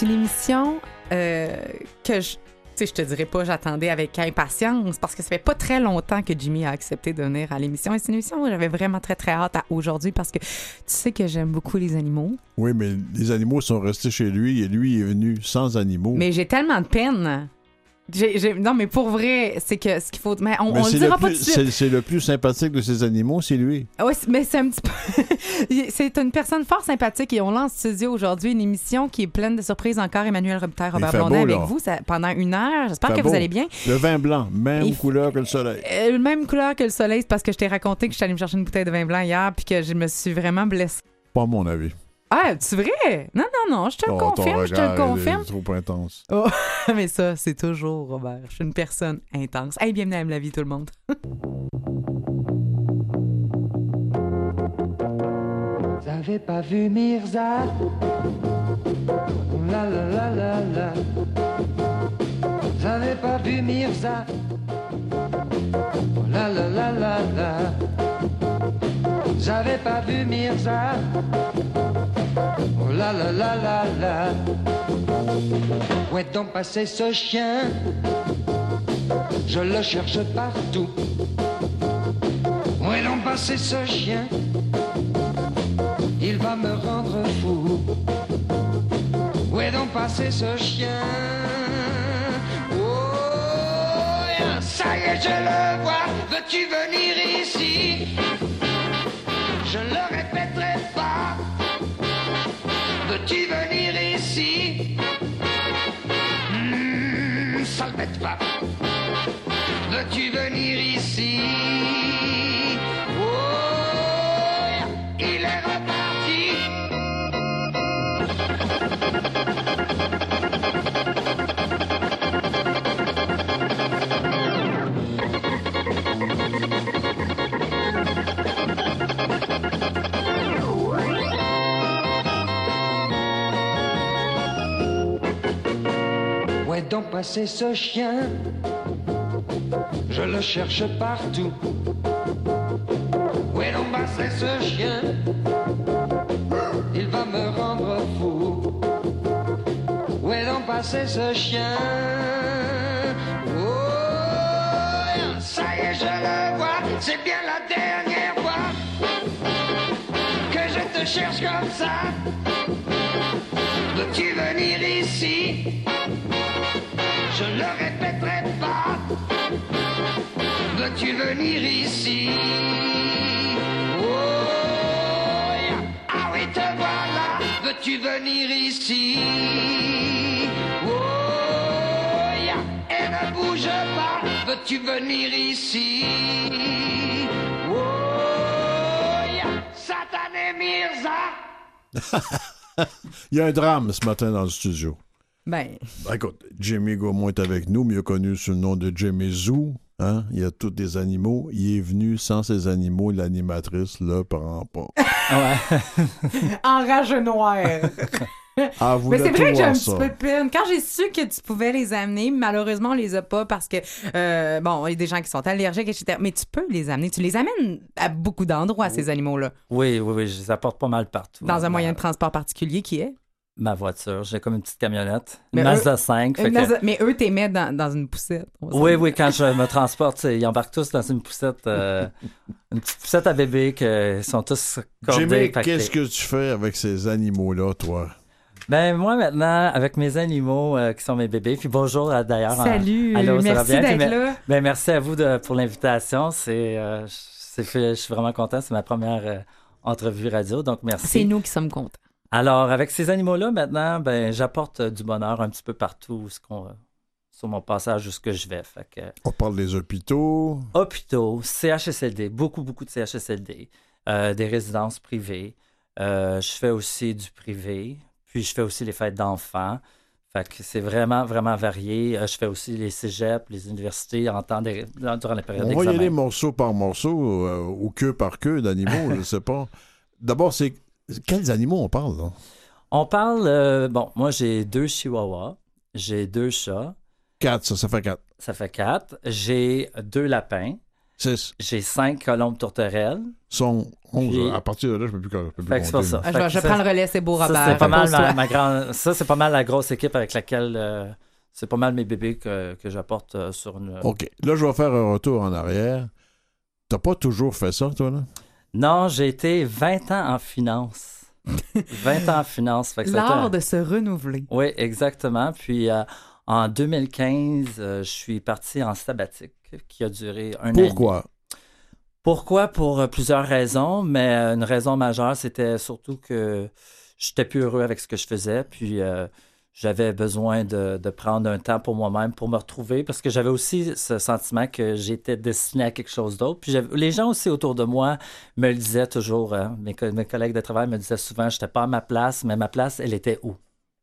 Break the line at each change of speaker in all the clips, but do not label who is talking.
C'est une émission euh, que je. Tu sais, je te dirais pas, j'attendais avec impatience parce que ça fait pas très longtemps que Jimmy a accepté de venir à l'émission. Et c'est une émission où j'avais vraiment très, très hâte à aujourd'hui parce que tu sais que j'aime beaucoup les animaux.
Oui, mais les animaux sont restés chez lui et lui est venu sans animaux.
Mais j'ai tellement de peine. Non, mais pour vrai, c'est que ce qu'il faut. Mais on,
Mais
on le dira
le
pas tout de suite.
c'est- le plus sympathique de ces animaux, c'est lui.
Oui, mais c'est un petit peu. c'est une personne fort sympathique et on lance studio aujourd'hui une émission qui est pleine de surprises encore. Emmanuel Robitaille, Robert Blondin avec
là.
vous ça- pendant une heure. J'espère que vous allez bien.
Le vin blanc, même
Il-
couleur que le soleil.
Euh, même couleur que le soleil, c'est parce que je t'ai raconté que je suis allée me chercher une bouteille de vin blanc hier puis que je me suis vraiment blessée.
Pas mon avis.
Ah, c'est vrai? Non, non, non, je te le
Ton- ton
confirme, je te le confirme.
trop intense.
Oh, mais ça, c'est toujours, Robert. Je suis une personne intense. Hey, bienvenue à Aime la vie, tout le monde.
Vous avez pas vu Mirza La la la la la Vous avez pas vu Mirza La la la la la Vous avez pas vu Mirza Oh la la la la la Où est donc passé ce chien? Je le cherche partout Où est donc passé ce chien? Il va me rendre fou. Où est donc passé ce chien? Oh, ça y est, je le vois. Veux-tu venir ici? Je le répéterai pas. Veux-tu venir ici? Le bête pas. Veux-tu venir ici? Donc passé ce chien Je le cherche partout. Où est donc passé ce chien? Il va me rendre fou. Où est donc passé ce chien? Oh, ça y est, je le vois. C'est bien la dernière fois que je te cherche comme ça. Veux-tu venir ici? Je le répéterai pas. Veux-tu venir ici? Oh. Ah oui, te voilà. Veux-tu venir ici? Oh. Et ne bouge pas. Veux-tu venir ici? Oh, yeah. Satané Mirza
Il y a un drame ce matin dans le studio.
Ben,
Ben, écoute, Jimmy Gaumont est avec nous, mieux connu sous le nom de Jimmy Zoo. Hein? Il y a tous des animaux. Il est venu sans ces animaux. L'animatrice le prend pas.
en rage noire.
Ah, vous
Mais c'est vrai que j'ai un
ça.
petit peu de peine. Quand j'ai su que tu pouvais les amener, malheureusement, on les a pas parce que, euh, bon, il y a des gens qui sont allergiques, etc. Mais tu peux les amener. Tu les amènes à beaucoup d'endroits, ces animaux-là.
Oui, oui, oui, je les apporte pas mal partout.
Dans un moyen de transport particulier qui est?
Ma voiture, j'ai comme une petite camionnette,
Mais eux-
Mazda 5. fait
Une
que-
Mazda- Mais eux, t'es mets dans, dans une poussette.
Oui, oui, quand je me transporte, ils embarquent tous dans une poussette, euh, une petite poussette à bébé qu'ils sont tous cordés.
Jimmy, qu'est-ce que tu fais avec ces animaux-là, toi?
Ben moi maintenant, avec mes animaux euh, qui sont mes bébés, puis bonjour d'ailleurs.
Salut,
va
merci d'être là.
Ben merci à vous de- pour l'invitation. C'est, euh, je suis vraiment content. C'est ma première euh, entrevue radio, donc merci.
C'est nous qui sommes contents.
Alors, avec ces animaux-là, maintenant, ben, j'apporte euh, du bonheur un petit peu partout où ce qu'on, euh, sur mon passage où ce que je vais. Fait que,
On parle des hôpitaux.
hôpitaux, CHSLD, beaucoup, beaucoup de CHSLD, euh, des résidences privées. Euh, je fais aussi du privé, puis je fais aussi les fêtes d'enfants. Fait que c'est vraiment, vraiment varié. Euh, je fais aussi les cégeps, les universités en temps des- durant la période
On va y aller morceau par morceau euh, ou queue par queue d'animaux, je sais pas. D'abord, c'est quels animaux on parle, là?
On parle, euh, bon, moi j'ai deux chihuahuas, j'ai deux chats,
Quatre, ça, ça fait quatre.
ça fait quatre. J'ai deux lapins.
Six.
J'ai cinq colombes tourterelles.
Sont 11.
Puis-
À partir de là, je ne peux plus, je peux plus
Fait que c'est
compter.
pour ça.
Ah, je, vais-
ça-
prends le relais, c'est beau,
Ça,
Robert.
c'est pas mal ma, grande. Ça, c'est pas mal la grosse équipe avec laquelle. euh, c'est pas mal mes bébés que, que j'apporte euh, sur une.
OK. Là, je vais faire un retour en arrière. T'as pas toujours fait ça, toi, là?
Non, j'ai été 20 ans en finance. 20 ans en finance. Un-
L'art de se renouveler.
Oui, exactement. Puis euh, en 2015, euh, je suis parti en sabbatique qui a duré un an.
Pourquoi?
Pourquoi? Pour euh, plusieurs raisons, mais une raison majeure, c'était surtout que j'étais plus heureux avec ce que je faisais, puis euh, j'avais besoin de, de prendre un temps pour moi-même, pour me retrouver, parce que j'avais aussi ce sentiment que j'étais destiné à quelque chose d'autre. Puis les gens aussi autour de moi me le disaient toujours, hein, mes, co- mes collègues de travail me disaient souvent, je n'étais pas à ma place, mais ma place, elle était où?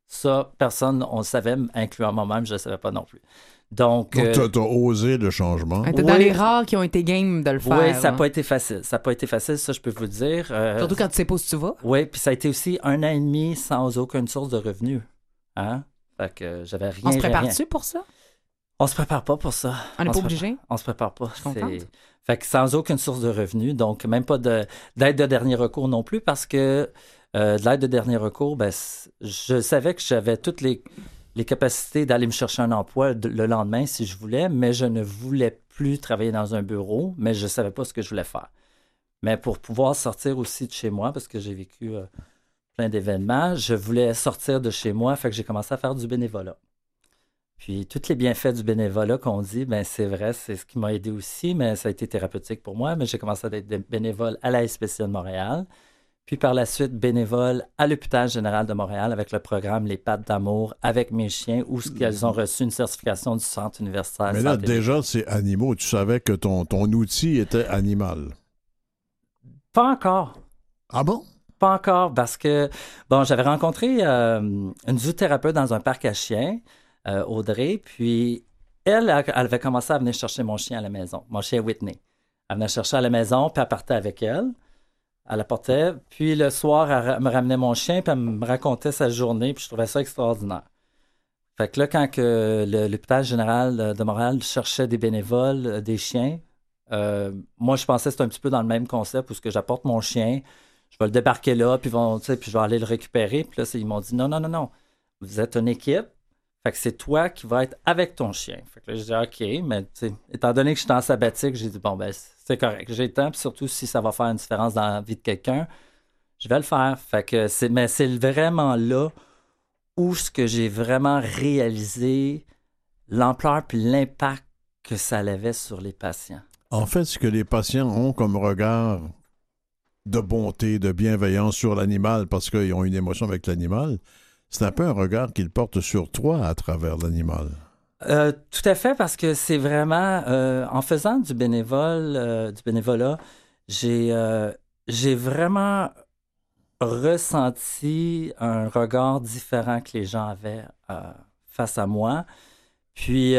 Ça, personne, on le savait, incluant moi-même, je ne le savais pas non plus. Donc,
Donc,
euh,
t'as osé le changement.
T'es dans
Oui.
les rares qui ont été game de le faire.
oui, ça n'a
hein.
pas été facile. Ça n'a pas été facile, ça, je peux vous le dire. Euh,
Surtout quand tu sais pas où tu vas.
Oui, puis ça a été aussi un an et demi sans aucune source de revenus. Hein? Fait que j'avais rien.
On se prépare-tu pour ça?
On se prépare pas pour ça.
On n'est pas obligé?
On se prépare pas. C'est- Fait que sans aucune source de revenus, donc même pas de- d'aide de, dernier recours non plus, parce que euh, de l'aide de dernier recours, ben, je savais que j'avais toutes les, les capacités d'aller me chercher un emploi de- le lendemain si je voulais, mais je ne voulais plus travailler dans un bureau, mais je savais pas ce que je voulais faire. Mais pour pouvoir sortir aussi de chez moi, parce que j'ai vécu euh, plein d'événements, je voulais sortir de chez moi, fait que j'ai commencé à faire du bénévolat. Puis tous les bienfaits du bénévolat qu'on dit, ben c'est vrai, c'est ce qui m'a aidé aussi, mais ça a été thérapeutique pour moi. Mais j'ai commencé à être bénévole à la SPCA de Montréal, puis par la suite bénévole à l'hôpital général de Montréal avec le programme Les Pattes d'amour avec mes chiens, où qu'elles ont reçu une certification du Centre universitaire.
Mais là,
Santé.
déjà, c'est animaux. Tu savais que ton, ton outil était animal.
Pas encore.
Ah bon?
Pas encore, parce que, bon, j'avais rencontré euh, une zoothérapeute dans un parc à chiens, euh, Audrey, puis elle, elle avait commencé à venir chercher mon chien à la maison, mon chien Whitney. Elle venait chercher à la maison, puis elle partait avec elle. Elle apportait, puis le soir, elle me ramenait mon chien, puis elle me racontait sa journée, puis je trouvais ça extraordinaire. Fait que là, quand que l'hôpital général de Montréal cherchait des bénévoles, euh, des chiens, moi, je pensais que c'était un petit peu dans le même concept où j'apporte mon chien, je vais le débarquer là, puis, vont, puis je vais aller le récupérer. Puis là, ils m'ont dit non, non, non, non. Vous êtes une équipe. Fait que c'est toi qui vas être avec ton chien. Fait que là, j'ai dit OK, mais étant donné que je suis en sabbatique, j'ai dit bon, ben, c'est correct. J'ai le temps, puis surtout si ça va faire une différence dans la vie de quelqu'un, je vais le faire. Fait que c'est, mais c'est vraiment là où ce que j'ai vraiment réalisé l'ampleur puis l'impact que ça avait sur les patients.
En fait, ce que les patients ont comme regard de bonté, de bienveillance sur l'animal, parce qu'ils ont une émotion avec l'animal, c'est un peu un regard qu'ils portent sur toi à travers l'animal.
Euh, tout à fait, parce que c'est vraiment euh, en faisant du bénévole, euh, du bénévolat, j'ai j'ai vraiment ressenti un regard différent que les gens avaient face à moi. Puis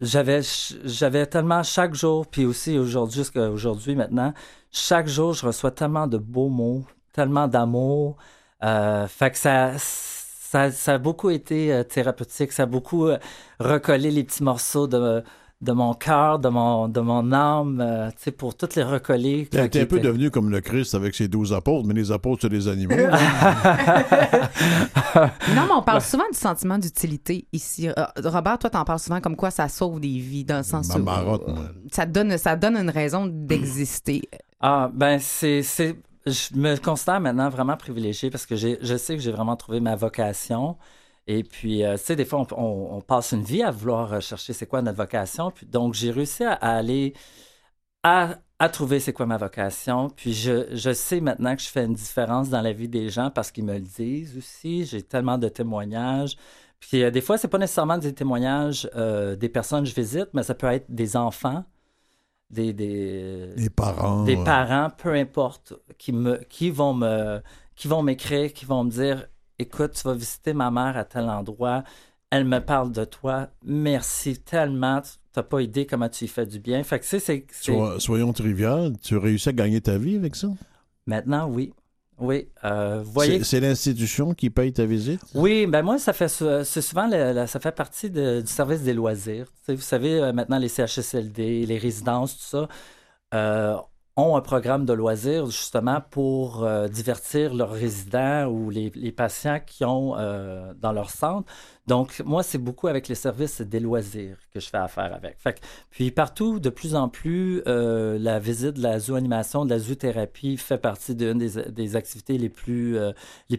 j'avais j'avais tellement chaque jour, puis aussi aujourd'hui jusqu'à aujourd'hui maintenant, chaque jour je reçois tellement de beaux mots, tellement d'amour. Euh, fait que ça, ça, ça a beaucoup été euh, thérapeutique, ça a beaucoup euh, recollé les petits morceaux de, de mon cœur, de mon, de mon âme, euh, tu sais, pour toutes les recoller.
T'es un peu devenu comme le Christ avec ses douze apôtres, mais les apôtres, c'est des animaux.
Non, mais on parle souvent du sentiment d'utilité ici. Euh, Robert, toi, t'en parles souvent comme quoi ça sauve des vies, dans le sens
Ma
où
marotte,
euh,
moi.
ça donne, ça donne une raison d'exister.
Ah, ben, c'est. c'est- Je me considère maintenant vraiment privilégié parce que j'ai, je sais que j'ai vraiment trouvé ma vocation. Et puis, euh, tu sais, des fois, on, on- on passe une vie à vouloir chercher c'est quoi notre vocation. Puis, donc, j'ai réussi à, à aller à, à trouver c'est quoi ma vocation. Puis, je, je sais maintenant que je fais une différence dans la vie des gens parce qu'ils me le disent aussi. J'ai tellement de témoignages. Puis, euh, des fois, c'est pas nécessairement des témoignages euh, des personnes que je visite, mais ça peut être des enfants, des, des,
Les parents.
des parents, peu importe, qui me, qui vont me, qui vont m'écrire, qui vont me dire, écoute, tu vas visiter ma mère à tel endroit, elle me parle de toi, merci tellement, t'as pas idée comment tu y fais du bien. Fait que tu sais, c'est, c'est-
Sois- soyons trivial, tu as réussi à gagner ta vie avec ça?
maintenant oui, Oui. Euh, voyez.
C'est l'institution qui paye ta visite?
Oui, ben moi, ça fait c'est souvent le- le- ça fait partie de- du service des loisirs. Tu vous savez, euh, maintenant les CHSLD, les résidences, tout ça, euh, ont un programme de loisirs justement pour euh, divertir leurs résidents ou les, patients qui ont euh, dans leur centre. Donc, moi, c'est beaucoup avec les services des loisirs que je fais affaire avec. Puis partout, de plus en plus, euh, la visite de la zooanimation, de la zoothérapie fait partie d'une des, activités les plus, euh, les,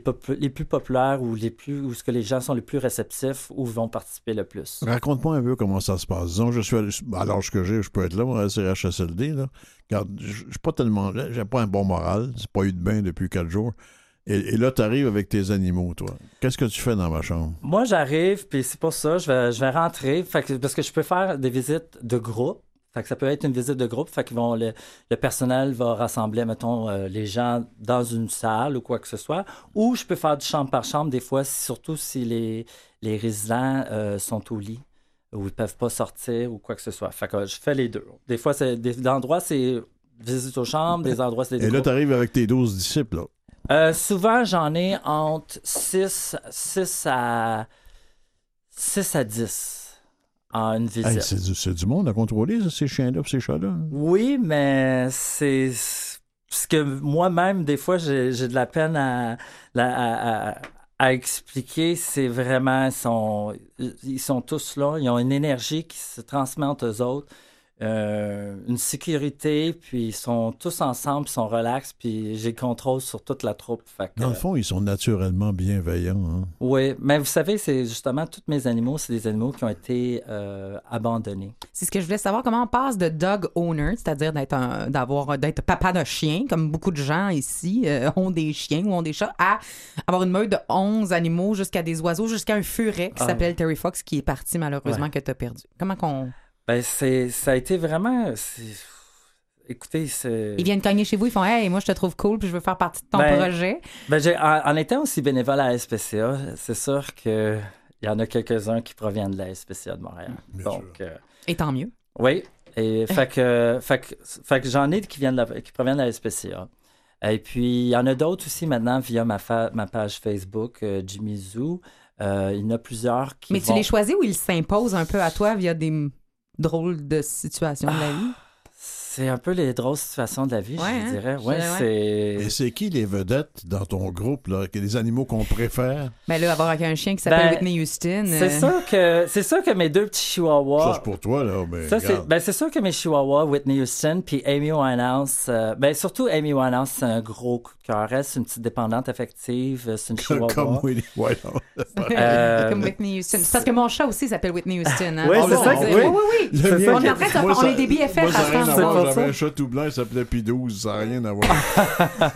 plus populaires ou les plus où ce que les gens sont les plus réceptifs ou vont participer le plus.
Raconte-moi un peu comment ça se passe. Disons, je suis à l'âge que j'ai, je peux être là, moi, à la CHSLD. Là. Regarde, je pas tellement. J'ai pas un bon moral. J'ai pas eu de bain depuis quatre jours. Et, et là, tu arrives avec tes animaux, toi. Qu'est-ce que tu fais dans ma chambre?
Moi, j'arrive, puis c'est pour ça, je vais, je vais rentrer, fait que- parce que je peux faire des visites de groupe. Fait que ça peut être une visite de groupe, fait que vont, le, le personnel va rassembler, mettons, euh, les gens dans une salle ou quoi que ce soit. Ou je peux faire du chambre par chambre, des fois, surtout si les, les résidents euh, sont au lit ou ils peuvent pas sortir ou quoi que ce soit. Fait que je fais les deux. Des fois, c'est des endroits, c'est visite aux chambres, des endroits, c'est des
Et là, tu arrives avec tes 12 disciples. là.
Euh, souvent, j'en ai entre 6, 6 à 6 à 10 en une visite.
Hey, c'est, du, monde à contrôler, ces chiens-là ces chats-là?
Oui, mais c'est parce que moi-même, des fois, j'ai de la peine à, la- à, à- à expliquer. C'est vraiment, ils sont, ils sont tous là. Ils ont une énergie qui se transmet entre eux autres. Euh, une sécurité, puis ils sont tous ensemble, ils sont relax, puis j'ai le contrôle sur toute la troupe. Fait que,
Dans le fond, ils sont naturellement bienveillants. hein.
Oui, mais vous savez, c'est justement tous mes animaux, c'est des animaux qui ont été euh, abandonnés.
C'est ce que je voulais savoir, comment on passe de dog owner, c'est-à-dire d'être un- d'avoir d'être papa de chien, comme beaucoup de gens ici euh, ont des chiens ou ont des chats, à avoir une meute de 11 animaux jusqu'à des oiseaux, jusqu'à un furet qui
Ah.
s'appelle Terry Fox qui est parti malheureusement
Ouais.
que tu as perdu. Comment qu'on
Ben, c'est, ça a été vraiment. c'est- Écoutez, c'est.
ils viennent cogner chez vous, ils font "Hey, moi je te trouve cool puis je veux faire partie de ton
Ben,
projet."
Ben, j'ai- en, en étant aussi bénévole à la SPCA, c'est sûr que il y en a quelques-uns qui proviennent de la SPCA de Montréal.
Bien
Donc, euh,
Et tant mieux.
oui. Et fait que, fait que, fait que j'en ai qui, viennent de la- qui proviennent de la SPCA. Et puis, il y en a d'autres aussi maintenant via ma, fa- ma page Facebook, euh, Jimmy Zoo. Euh, il y en a plusieurs qui
Mais
vont...
tu les choisis ou ils s'imposent un peu à toi via des drôles de situations de la vie?
C'est un peu les drôles situations de la vie,
Ouais,
je
hein?
dirais. Ouais,
ouais.
Et
c'est...
c'est qui les vedettes dans ton groupe, là? Les animaux qu'on préfère?
Ben là, avoir un chien qui s'appelle
Ben,
Whitney Houston.
C'est
euh,
sûr que c'est sûr que mes deux petits
Ça,
chihuahuas.
c'est pour toi, là. Mais
Ça, c'est ben, c'est sûr que mes chihuahuas, Whitney Houston, puis Amy Winehouse, euh, ben, surtout Amy Winehouse, c'est un gros coup de cœur. Elle, c'est une petite dépendante affective, euh, c'est une chihuahua.
Comme Whitehouse.
Euh,
Comme Whitney Houston. C'est parce que mon chat aussi s'appelle Whitney Houston. Hein?
Oui, c'est ça
oui,
oui.
oui.
Le
On est en train de se-
moi,
on
ça-
est des BFF
ça
à ce
J'avais un chat tout blanc, il s'appelait P12. Ça n'a rien à voir.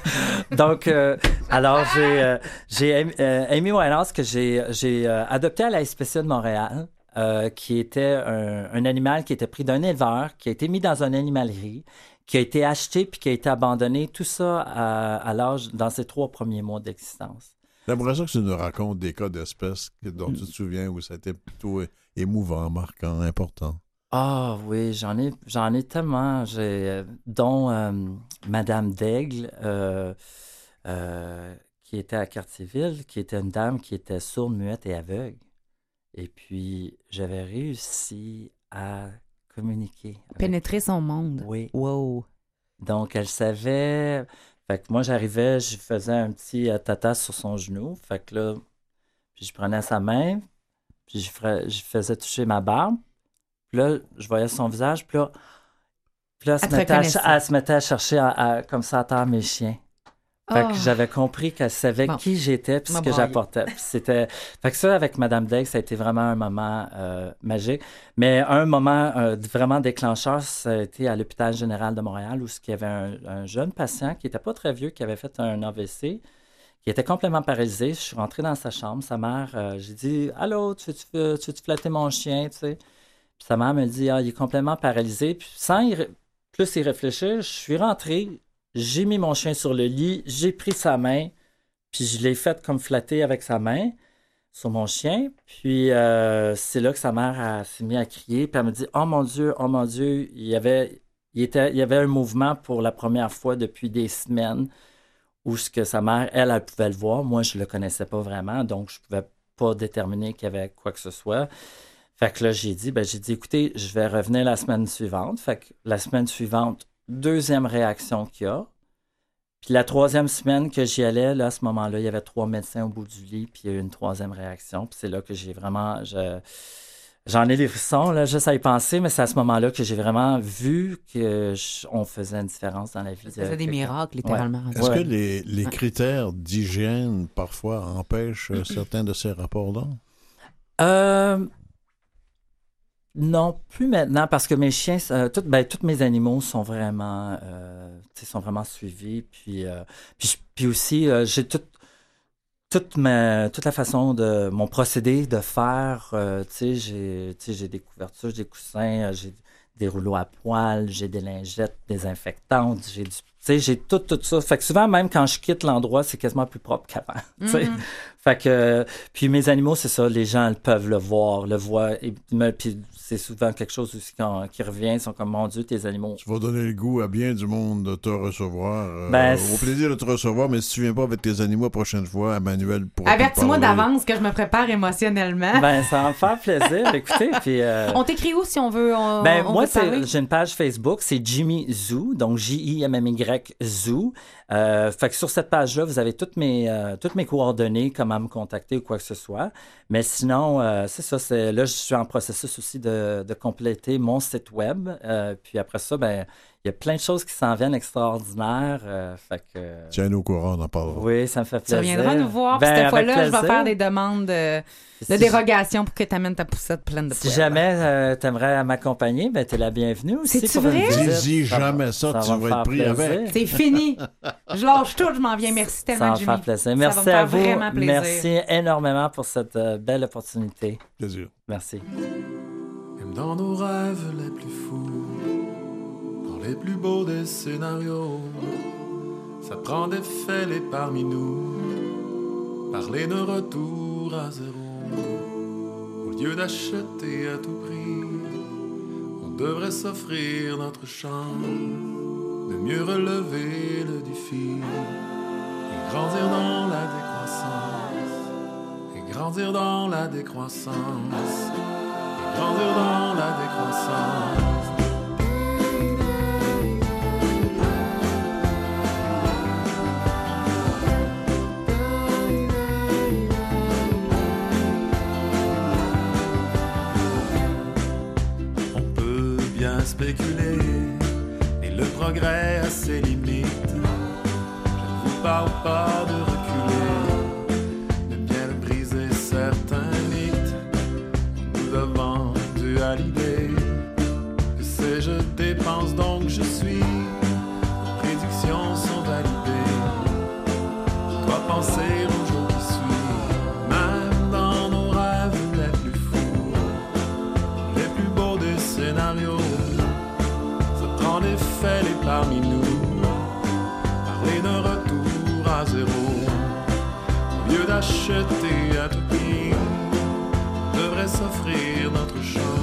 Donc, euh, alors, j'ai euh, j'ai Amy, euh, Amy Winehouse que j'ai j'ai euh, adopté à la SPCA de Montréal, qui était un, un animal qui était pris d'un éleveur, qui a été mis dans une animalerie, qui a été acheté puis qui a été abandonné, tout ça à, à l'âge, dans ses trois premiers mois d'existence.
J'aimerais ça que tu nous racontes des cas d'espèces dont tu te souviens où c'était plutôt émouvant, marquant, important.
Ah oui, j'en ai, j'en ai tellement. J'ai, euh, dont euh, Madame Daigle, euh, euh, qui était à Cartierville, qui était une dame qui était sourde, muette et aveugle. Et puis, j'avais réussi à communiquer. avec-
Pénétrer son monde.
Oui.
Wow.
Donc, elle savait. Fait que moi, j'arrivais, je faisais un petit tata sur son genou. Fait que là, puis je prenais sa main, puis je, ferais- je faisais toucher ma barbe. Puis là, je voyais son visage, puis là, puis là elle, se mettait à,
reconnaissait.
ch- elle se mettait à chercher à- à- comme ça à terre mes chiens. Fait
Oh.
que j'avais compris qu'elle savait
Bon.
qui j'étais puis ce que j'apportais. C'était... Fait que ça, avec Madame Daigle, ça a été vraiment un moment euh, magique. Mais un moment euh, vraiment déclencheur, ça a été à l'hôpital général de Montréal où il y avait un, un jeune patient qui était pas très vieux, qui avait fait un AVC, qui était complètement paralysé. Je suis rentré dans sa chambre. Sa mère, euh, j'ai dit « Allô, tu veux-tu, euh, tu veux-tu flatter mon chien? » tu sais. Puis sa mère me dit « Ah, il est complètement paralysé. » sans y plus y réfléchir, je suis rentré, j'ai mis mon chien sur le lit, j'ai pris sa main, puis je l'ai fait comme flatter avec sa main sur mon chien. Puis euh, c'est là que sa mère s'est mise à crier, puis elle me dit Oh mon Dieu, oh mon Dieu, il y avait, il y avait un mouvement pour la première fois depuis des semaines où ce que sa mère, elle, elle pouvait le voir. Moi, je le connaissais pas vraiment, donc je pouvais pas déterminer qu'il y avait quoi que ce soit. Fait que là, j'ai dit, ben, j'ai dit, écoutez, je vais revenir la semaine suivante. Fait que la semaine suivante, deuxième réaction qu'il y a. Puis la troisième semaine que j'y allais, là, à ce moment-là, il y avait trois médecins au bout du lit, puis il y a eu une troisième réaction. Puis c'est là que j'ai vraiment. je- J'en ai des frissons, là, juste à y penser, mais c'est à ce moment-là que j'ai vraiment vu qu'on faisait une différence dans la vie.
Ça
de
faisait des miracles, littéralement.
Est-ce
Ouais.
que les, les critères d'hygiène, parfois, empêchent certains de ces rapports-là?
Euh, non, plus maintenant, parce que mes chiens, euh, ben, tous mes animaux sont vraiment, euh, suivis. Puis, euh, puis, aussi, j'ai tout- toute, ma, toute la façon de mon procédé de faire. j'ai des couvertures, j'ai des coussins, j'ai des rouleaux à poils, j'ai des lingettes désinfectantes, j'ai du. Tu sais, j'ai tout, tout ça. Fait que souvent, même quand je quitte l'endroit, c'est quasiment plus propre qu'avant. tu sais.
Mhm.
Fait que, euh, puis mes animaux, c'est ça, les gens ils peuvent le voir, le voient. Et, me- puis c'est souvent quelque chose aussi quand, qui revient, ils sont comme, mon Dieu, tes animaux.
Tu vas donner le goût à bien du monde de te recevoir. euh,
Ben,
au plaisir de te recevoir, mais si tu viens pas avec tes animaux la prochaine fois, Emmanuel pourra te
Avertis-moi d'avance que je me prépare émotionnellement.
Ben, ça va me faire plaisir, écoutez. Puis, euh,
on t'écrit où si on veut on,
ben,
on
moi, j'ai une page Facebook, c'est Jimmy Zoo, donc J-I-M-M-Y Zoo. Euh, fait que sur cette page-là, vous avez toutes mes, euh, toutes mes coordonnées, comment me contacter ou quoi que ce soit. Mais sinon, euh, c'est ça. C'est, là, je suis en processus aussi de, de compléter mon site web. Puis après ça, ben, il y a plein de choses qui s'en viennent extraordinaires. euh, fait que,
Tiens-nous au courant, on en parlera.
oui, ça me fait
Tu
plaisir.
reviendras nous voir.
Ben,
cette fois-là, je vais faire des demandes de, de
Si-
dérogation pour que tu amènes ta poussette pleine de
Si jamais euh, t'aimerais m'accompagner, ben t'es la bienvenue aussi.
C'est-tu
une
vrai?
Ça va-
jamais ça, tu
va
vas être pris
plaisir.
avec.
C'est fini. Je lâche tout, je m'en viens. Merci
Ça
tellement,
va me
Jimmy.
faire plaisir.
va
Merci
me faire
à vous.
vraiment plaisir.
Merci énormément pour cette euh, belle opportunité.
Plaisir.
Merci.
Même dans nos rêves les plus fous, les plus beaux des scénarios, ça prend des les parmi nous, parler de retour à zéro. Au lieu d'acheter à tout prix, on devrait s'offrir notre chance de mieux relever le défi. Et grandir dans la décroissance, et grandir dans la décroissance. Grandir dans la décroissance. Progrès a ses limites. Je ne vous parle pas de d'acheter à tout prix devrait s'offrir notre chance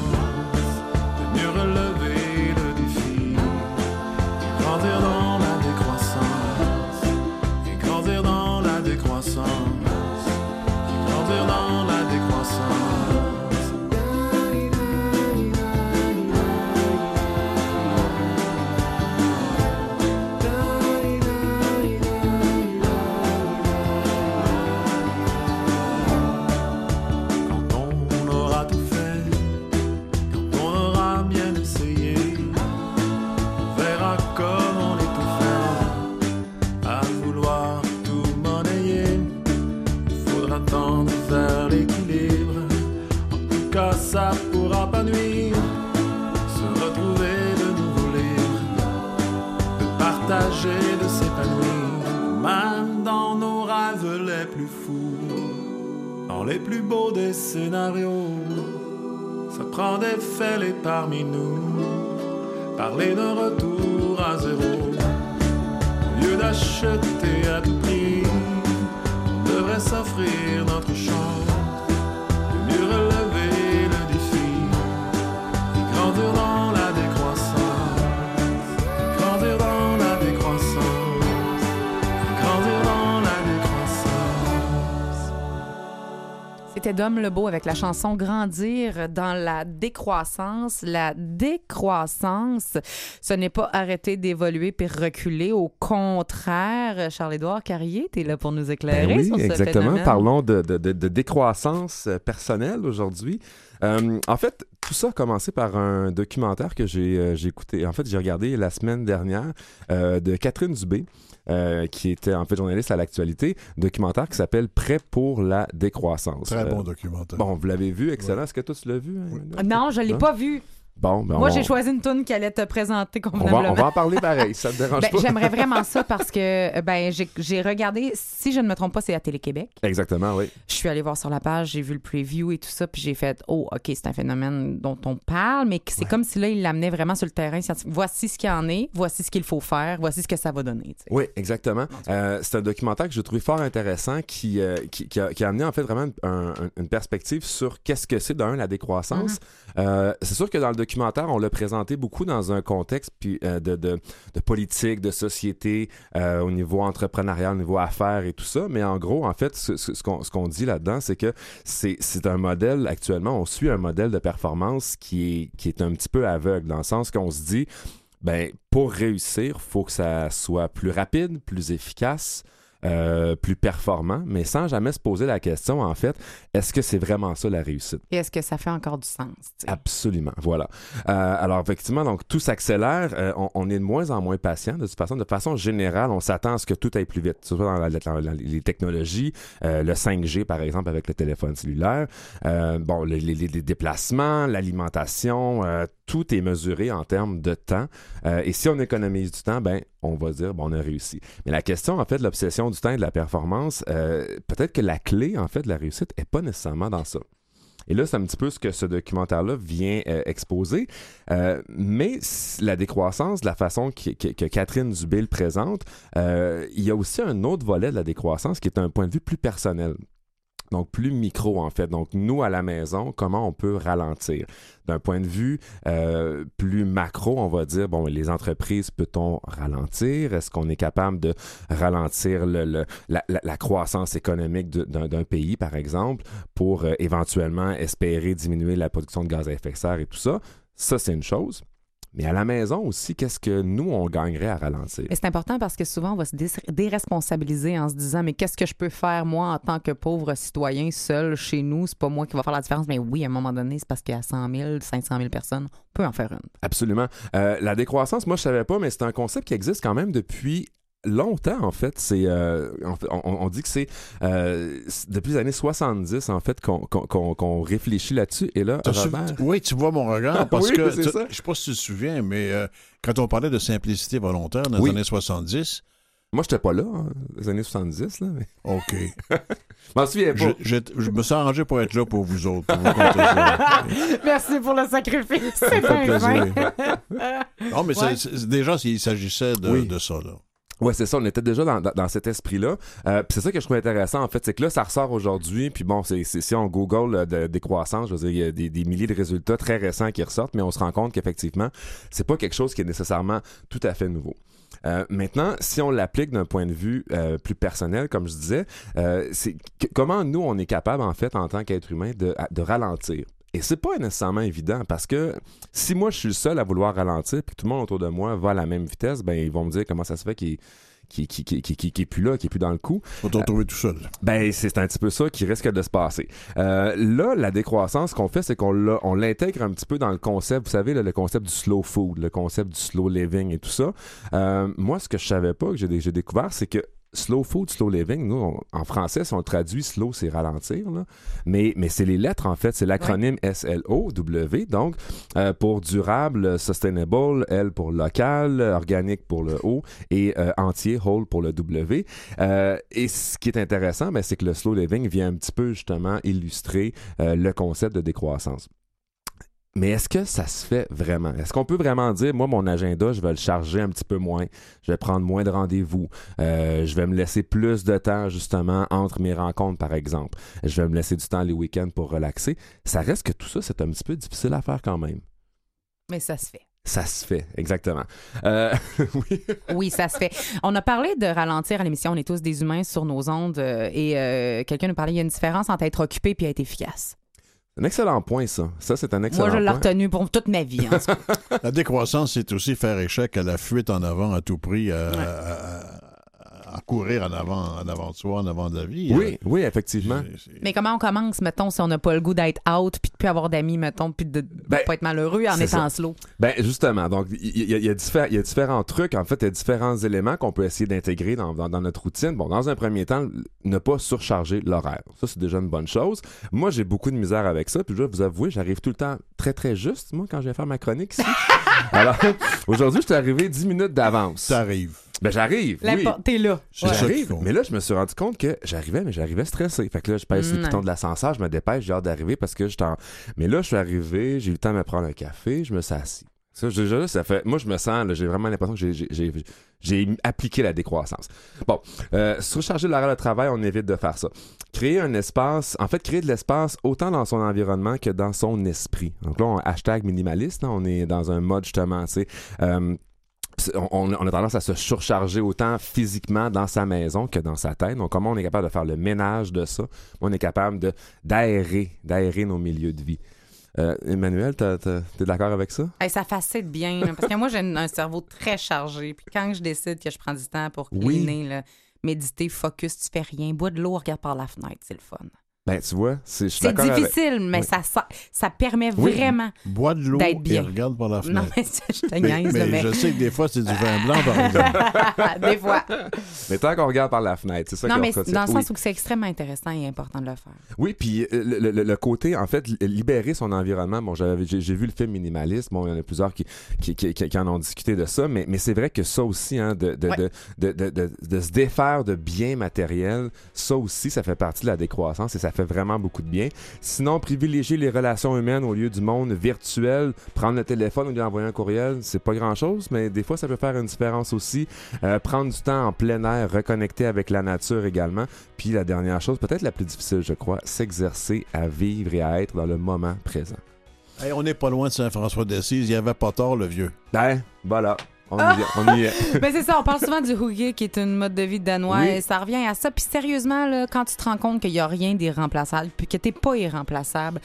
dans les plus beaux des scénarios. Ça prend des faits parmi nous, parler d'un retour à zéro. Au lieu d'acheter à tout prix, on devrait s'offrir notre chance
C'était Dom Lebeau avec la chanson Grandir dans la décroissance. La décroissance, ce n'est pas arrêter d'évoluer puis reculer. Au contraire, Charles-Édouard Carrier, tu es là pour nous éclairer
Ben oui,
sur ce
exactement.
phénomène.
Parlons de, de- de- de décroissance euh, personnelle aujourd'hui. Euh, en fait, tout ça a commencé par un documentaire que j'ai euh, écouté. En fait, j'ai regardé la semaine dernière euh, de Catherine Dubé, euh, qui était en fait journaliste à l'actualité, documentaire qui s'appelle Prêt pour la décroissance.
Très
Euh,
bon documentaire.
Bon, vous l'avez vu, excellent. Est-ce que tu l'as vu? hein?
Non, je l'ai
Hein?
pas vu.
Bon, ben,
Moi,
on-
j'ai choisi une tune qui allait te présenter
on va,
convenablement.
on va en parler pareil, ça te dérange
Ben,
pas?
J'aimerais vraiment ça parce que euh, ben, j'ai- regardé, si je ne me trompe pas, c'est à Télé-Québec.
Exactement, oui.
Je suis allée voir sur la page, j'ai vu le preview et tout ça, puis j'ai fait Oh, OK, c'est un phénomène dont on parle, mais c'est comme si là, il l'amenait vraiment sur le terrain scientifique. Voici ce qu'il y en est, voici ce qu'il faut faire, voici ce que ça va donner.
Oui, exactement. Euh, c'est un documentaire que j'ai trouvé fort intéressant qui, euh, qui, qui a, qui a amené en fait vraiment un- un- une perspective sur qu'est-ce que c'est d'un la décroissance. Euh, c'est sûr que dans le on l'a présenté beaucoup dans un contexte euh, de, de, politique, de société, euh, au niveau entrepreneurial, au niveau affaires et tout ça. Mais en gros, en fait, ce, qu'on dit là-dedans, c'est que c'est un modèle, actuellement, on suit un modèle de performance qui est, un petit peu aveugle, dans le sens qu'on se dit, ben, pour réussir, faut que ça soit plus rapide, plus efficace, euh, plus performant, mais sans jamais se poser la question, en fait, est-ce que c'est vraiment ça la réussite?
Et est-ce que ça fait encore du sens?
Absolument, voilà. Euh, alors, effectivement, donc tout s'accélère. Euh, on, on est de moins en moins patient. De toute façon, de façon générale, on s'attend à ce que tout aille plus vite, soit dans la- la- les technologies, euh, le 5G, par exemple, avec le téléphone cellulaire, euh, bon, les, les- les déplacements, l'alimentation, euh, tout est mesuré en termes de temps. Euh, et si on économise du temps, ben, on va dire, bon, on a réussi. Mais la question, en fait, de l'obsession du temps et de la performance, euh, peut-être que la clé, en fait, de la réussite est pas nécessairement dans ça. Et là, c'est un petit peu ce que ce documentaire-là vient euh, exposer. Mais la décroissance, la façon que, Catherine Dubé présente, il y a aussi un autre volet de la décroissance qui est un point de vue plus personnel. Donc, plus micro, en fait. Donc, nous, à la maison, comment on peut ralentir? D'un point de vue euh, plus macro, on va dire, bon, les entreprises, peut-on ralentir? Est-ce qu'on est capable de ralentir le, le- la, croissance économique d'un pays, par exemple, pour euh, éventuellement espérer diminuer la production de gaz à effet de serre et tout ça? Ça, c'est une chose. Mais à la maison aussi, qu'est-ce que nous, on gagnerait à ralentir?
C'est important parce que souvent, on va se dé- déresponsabiliser en se disant Mais qu'est-ce que je peux faire, moi, en tant que pauvre citoyen, seul, chez nous? C'est pas moi qui va faire la différence. Mais oui, à un moment donné, c'est parce qu'il y a 100 000, 500 000 personnes. On peut en faire une.
Absolument. Euh, la décroissance, moi, je savais pas, mais c'est un concept qui existe quand même depuis longtemps, en fait. C'est, euh, on, on dit que c'est euh, depuis les années 70, en fait, qu'on qu'on- qu'on- qu'on réfléchit là-dessus. Et là,
su-. Oui, tu vois mon regard parce
Oui,
que tu- je sais pas si tu te souviens, mais euh, quand on parlait de simplicité volontaire dans
Oui.
les années 70,
Moi, j'étais pas là, hein, les années 70, là. Mais...
OK.
Je m'en souviens
Je,
pas.
je- je me suis arrangé pour être là pour vous autres. pour vous.
Merci pour le sacrifice. C'est bien.
Non, mais déjà, il s'agissait de,
Oui.
de ça. Là.
Ouais, c'est ça. On était déjà dans, dans, dans cet esprit-là. Euh, c'est ça que je trouve intéressant, en fait, c'est que là, ça ressort aujourd'hui. Puis bon, c'est, si on Google euh, de, des croissances, je veux dire, il y a des, des milliers de résultats très récents qui ressortent, mais on se rend compte qu'effectivement, c'est pas quelque chose qui est nécessairement tout à fait nouveau. Euh, maintenant, si on l'applique d'un point de vue euh, plus personnel, comme je disais, euh, c'est comment nous on est capable en fait en tant qu'être humain de, de ralentir? Et c'est pas nécessairement évident parce que si moi je suis le seul à vouloir ralentir puis que tout le monde autour de moi va à la même vitesse, ben ils vont me dire comment ça se fait qu'il qui, qui, qui, qui, qui, qui est plus là, qui est plus dans le coup.
Faut te retrouver tout seul.
Ben, c'est un petit peu ça qui risque de se passer. Euh, là, la décroissance qu'on fait, c'est qu'on on l'intègre un petit peu dans le concept, vous savez, là, le concept du slow food, le concept du slow living et tout ça. Euh, moi, ce que je savais pas, que j'ai découvert, c'est que slow food, slow living, nous, on- en français, si on le traduit, slow, c'est ralentir, là. Mais, mais c'est les lettres, en fait. C'est l'acronyme S-L-O-W. Donc, euh, pour durable, sustainable, L pour local, organique pour le O et euh, entier, whole pour le W. Euh, et ce qui est intéressant, ben, c'est que le slow living vient un petit peu justement illustrer le concept de décroissance. Mais est-ce que ça se fait vraiment? Est-ce qu'on peut vraiment dire, moi, mon agenda, je vais le charger un petit peu moins, je vais prendre moins de rendez-vous, euh, je vais me laisser plus de temps, justement, entre mes rencontres, par exemple. Je vais me laisser du temps les week-ends pour relaxer. Ça reste que tout ça, c'est un petit peu difficile à faire quand même.
Mais ça se fait.
Ça se fait, exactement. Euh, oui.
Oui, ça se fait. On a parlé de ralentir à l'émission. On est tous des humains sur nos ondes. euh, et euh, quelqu'un nous parlait, il y a une différence entre être occupé et être efficace.
Un excellent point, ça. Ça, c'est un excellent
Moi, je l'ai
point.
retenu pour toute ma vie. en tout cas.
La décroissance, c'est aussi faire échec à la fuite en avant à tout prix, à, à- à- à courir en avant, en avant de soi, en avant de la vie.
Oui,
Euh,
oui, effectivement.
c'est- c'est-
Mais comment on commence, mettons, si on n'a pas le goût d'être out, puis de plus avoir d'amis, mettons, puis de ne
Ben,
pas être malheureux en étant
ça.
slow?
Ben justement, donc il y, a- il y a diffé- il y a différents trucs, en fait, il y a différents éléments qu'on peut essayer d'intégrer dans, dans- dans notre routine. Bon, dans un premier temps, ne pas surcharger l'horaire. Ça, c'est déjà une bonne chose. Moi, j'ai beaucoup de misère avec ça, puis je dois vous avouer, j'arrive tout le temps très, très juste, moi, quand je viens faire ma chronique ici. Alors, aujourd'hui, je suis arrivé 10 minutes d'avance.
Ça arrive.
Ben j'arrive, oui.
T'es là.
J'arrive, mais là, je me suis rendu compte que j'arrivais, mais j'arrivais stressé. Fait que là, je pèse sur le piton de l'ascenseur, je me dépêche, j'ai hâte d'arriver parce que j'étais en... Mais là, je suis arrivé, j'ai eu le temps de me prendre un café, je me suis assis. Ça, déjà, là, ça fait... Moi, je me sens, j'ai vraiment l'impression que j'ai- appliqué la décroissance. Bon, euh, surcharger l'horaire de travail, on évite de faire ça. Créer un espace, en fait, créer de l'espace autant dans son environnement que dans son esprit. Donc là, on hashtag minimaliste, hein, on est dans un mode justement, tu sais, euh, on, a tendance à se surcharger autant physiquement dans sa maison que dans sa tête. Donc, comment on est capable de faire le ménage de ça? On est capable de d'aérer, d'aérer nos milieux de vie? Euh, Emmanuel, t'as- t'as- t'es d'accord avec ça?
Hey, ça facile bien, là, parce que moi, j'ai un un cerveau très chargé. Puis quand je décide que je prends du temps pour
Oui.
cleaner, là, méditer, focus, tu fais rien, bois de l'eau, regarde par la fenêtre, c'est le fun.
Ben, tu vois, c'est, avec-
difficile, mais
Oui.
ça, ça, ça permet
Oui.
vraiment.
Bois de l'eau
D'être
et
bien.
regarde par la
Non,
fenêtre.
mais ça, je te
mais
niaise,
mais
mais.
je sais que des fois, c'est du vin blanc, par exemple.
Des fois.
Mais tant qu'on regarde par la fenêtre, c'est ça
Non, mais dans le
Oui.
sens où c'est extrêmement intéressant et important de le faire.
Oui, puis euh, le, le- le côté, en fait, li- libérer son environnement. Bon, j'ai j'ai vu le film Minimaliste. Bon, il y en a plusieurs qui, qui, qui, qui- qui en ont discuté de ça, mais, mais c'est vrai que ça aussi, hein, de, de,
Ouais.
de, de, de, de- de se défaire de biens matériels, ça aussi, ça fait partie de la décroissance et ça fait vraiment beaucoup de bien. Sinon, privilégier les relations humaines au lieu du monde virtuel, prendre le téléphone au lieu d'envoyer un courriel, c'est pas grand-chose, mais des fois, ça peut faire une différence aussi. Euh, prendre du temps en plein air, reconnecter avec la nature également. Puis la dernière chose, peut-être la plus difficile, je crois, s'exercer à vivre et à être dans le moment présent.
Hey, on n'est pas loin de Saint-François d'Assise. Il n'y avait pas tort, le vieux.
Ben, voilà. On y est. On y est.
Mais c'est ça, on parle souvent du huggy qui est une mode de vie danois
Oui.
et ça revient à ça. Puis sérieusement, là, quand tu te rends compte qu'il n'y a rien d'irremplaçable puis que t'es pas irremplaçable,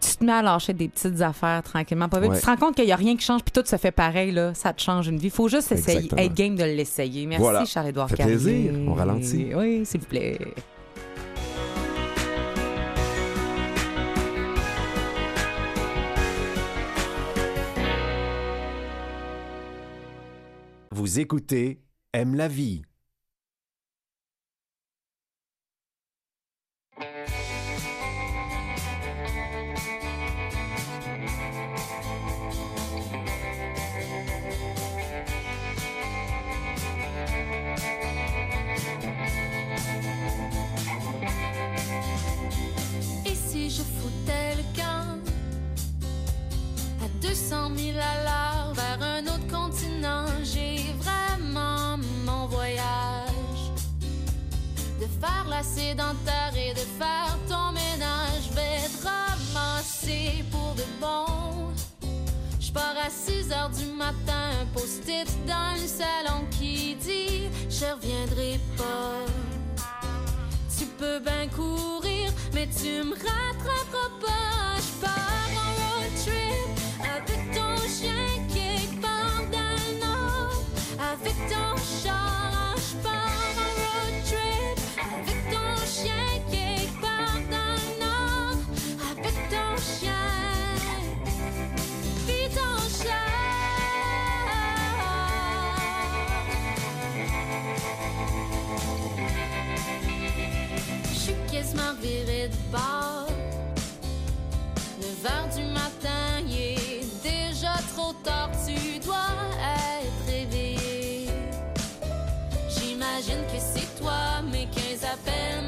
tu te mets à lâcher des petites affaires tranquillement. Pas vite.
Ouais.
Tu te rends compte qu'il n'y a rien qui change puis tout se fait pareil, là, ça te change une vie. faut juste essayer,
Exactement.
être game de l'essayer. Merci
Voilà.
Charles-Édouard Carrier.
plaisir. On ralentit.
Oui, s'il vous plaît.
Vous écoutez Aime la vie.
Peux bien courir, mais tu me rattraperas 9 heures du matin, il est déjà trop tard. Tu dois être réveillé. J'imagine que c'est toi, mes 15 appels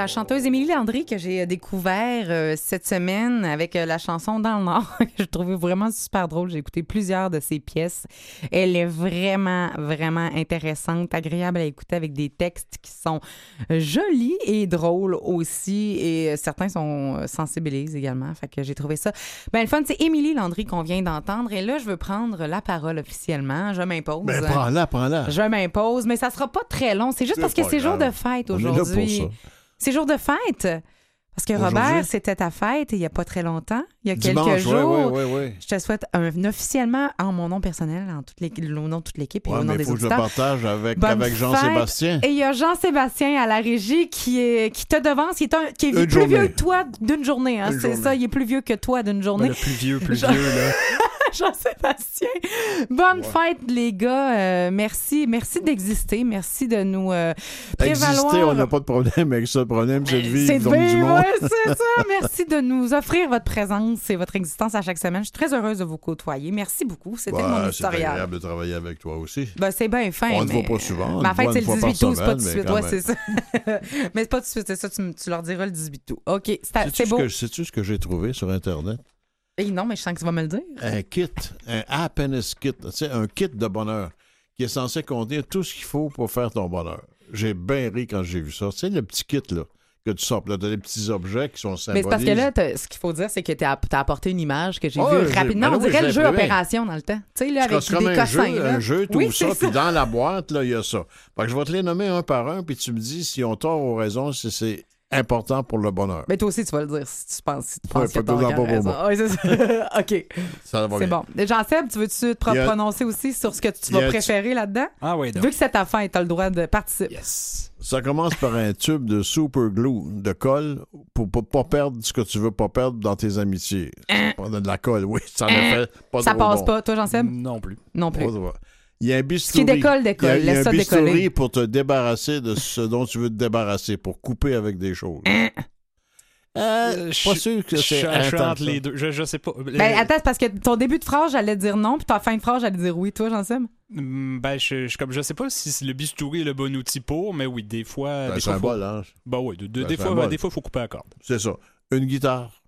La
chanteuse Émilie Landry que j'ai euh, découvert euh, cette semaine avec euh, la chanson Dans le Nord, que je trouvais vraiment super drôle. J'ai écouté plusieurs de ses pièces. Elle est vraiment, vraiment intéressante, agréable à écouter avec des textes qui sont jolis et drôles aussi. Et certains sont sensibilisent également. Fait que j'ai trouvé ça. Ben, le fun, c'est Émilie Landry qu'on vient d'entendre. Et là, je veux prendre la parole officiellement. Je m'impose.
Ben, prends-la, prends-la.
Je m'impose, mais ça sera pas très long. C'est juste parce que c'est jour de fête aujourd'hui. C'est jour de fête. Parce que? Robert, c'était ta fête il n'y a pas très longtemps, il y a
Dimanche,
quelques jours.
ouais, ouais, ouais.
Je te souhaite un, officiellement, en mon nom personnel, en toute au nom de toute l'équipe et
Ouais,
au nom
mais
des
faut que je partage avec, Jean-Sébastien.
Et il y a Jean-Sébastien à la régie qui, est, qui te devance, qui est, un- qui est
Une
plus
journée.
vieux que toi d'une journée. hein. C'est ça, il est plus vieux que toi d'une
Ben,
journée.
le plus vieux, plus
Jean-
vieux, là.
Jean-Sébastien. Bonne fête, les gars. Euh, merci. Merci d'exister. Merci de nous euh, prévaloir.
Exister, on n'a pas de problème avec ça. Le problème, c'est de vivre
C'est ouais, c'est ça. Merci de nous offrir votre présence et votre existence à chaque semaine. Je suis très heureuse de vous côtoyer. Merci beaucoup. C'était
Ouais,
mon
Bah, c'est
historial.
agréable de travailler avec toi aussi.
Ben, c'est bien fin.
On ne te
mais...
voit pas souvent. On
Ma
te
fête,
voit
c'est le
fois
18 août, c'est pas
par
tout de
semaine,
suite.
mais
Ouais, c'est ça. mais c'est pas tout de suite, c'est ça. Tu, tu leur diras le 18 août. OK, c'est beau.
Sais-tu ce que j'ai trouvé sur Internet?
Eh non, mais je sens que tu vas me le dire.
Un kit, un happiness kit, tu sais, un kit de bonheur qui est censé contenir tout ce qu'il faut pour faire ton bonheur. J'ai bien ri quand j'ai vu ça. Tu sais, le petit kit, là, que tu sors, là, t'as des petits objets qui sont
Mais
symboliques.
c'est parce que là, t'as- ce qu'il faut dire, c'est que tu as, apporté une image que j'ai
Ouais,
vue rapidement.
ben
On dirait le jeu
imprimé.
Opération dans le temps. Tu sais, là, avec
C'est comme
des
un
cossins.
jeu,
là.
un jeu, tout
Oui,
ça,
c'est
puis dans la boîte, là, il y a ça. Fait que je vais te les nommer un par un, puis tu me dis si on tort ou raison, si c'est important pour le bonheur.
Mais toi aussi, tu vas le dire si tu penses, si tu
Ouais,
penses que t'as
en pas pour moi.
Ouais, c'est ça. OK,
Ça va
c'est
bien.
bon. Jean-Seb, tu veux-tu te
a-
prononcer aussi sur ce que tu vas préférer là-dedans?
Ah oui, donc.
Vu que c'est ta fête, tu as le droit de participer.
Yes.
Ça commence par un tube de super glue, de colle, pour ne pas perdre ce que tu veux pas perdre dans tes amitiés. Pas de la colle, oui, ça
Hein?
fait pas
Ça passe
bon.
pas. Toi, Jean-Seb?
Non plus.
Non plus.
Pas. Il y a un
Ce
bistouri.
qui décolle, décolle.
Il y a, il y a un
ça
bistouri
décoller.
pour te débarrasser de ce dont tu veux te débarrasser, pour couper avec des choses. Euh,
Euh,
pas
je-
sûr que
je-
c'est
je les deux. Je, je sais pas.
Ben, attends, c'est parce que ton début de phrase, j'allais dire non, puis ta fin de phrase, j'allais dire oui. Toi, Jean-Seb?
mm, Ben, je, je, comme, je sais pas si le bistouri est le bon outil pour, mais oui, des fois. Des fois, faut-
hein.
Ben oui, de- de- des, fois, des fois, il faut couper la corde.
C'est ça. Une guitare.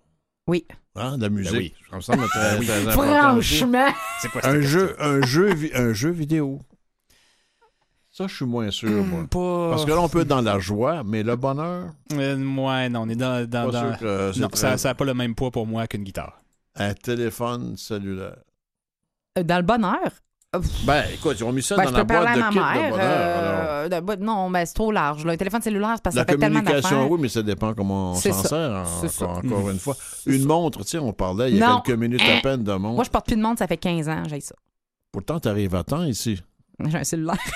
Oui.
Hein, de la musique.
Ben oui.
Ça me semble très, très important aussi.
Franchement.
C'est quoi
Un jeu, un, jeu, vi- un jeu vidéo. Ça, je suis moins sûr, moi.
Pas...
Parce que là, on peut être dans la joie, mais le bonheur,
Euh, ouais, non, on est dans. dans,
pas
dans-
sûr que c'est
Non,
très-
ça n'a pas le même poids pour moi qu'une guitare.
Un téléphone cellulaire.
Euh, Dans le bonheur?
Ben, écoute, ils ont mis ça
Ben,
dans la boîte de kit
ma
de
mère.
bonheur.
euh, de- bah, non, mais c'est trop large. là. Un téléphone cellulaire, c'est parce que
La
ça fait tellement
communication,
d'affaires.
oui, mais ça dépend comment on s'en sert, en-
C'est ça.
encore, encore une fois. Une montre, tu sais, on parlait il y a
Non.
quelques minutes à peine de montre.
Moi, je porte plus de montre, ça fait 15 ans, j'ai ça.
Pourtant, tu arrives à temps ici.
J'ai un cellulaire.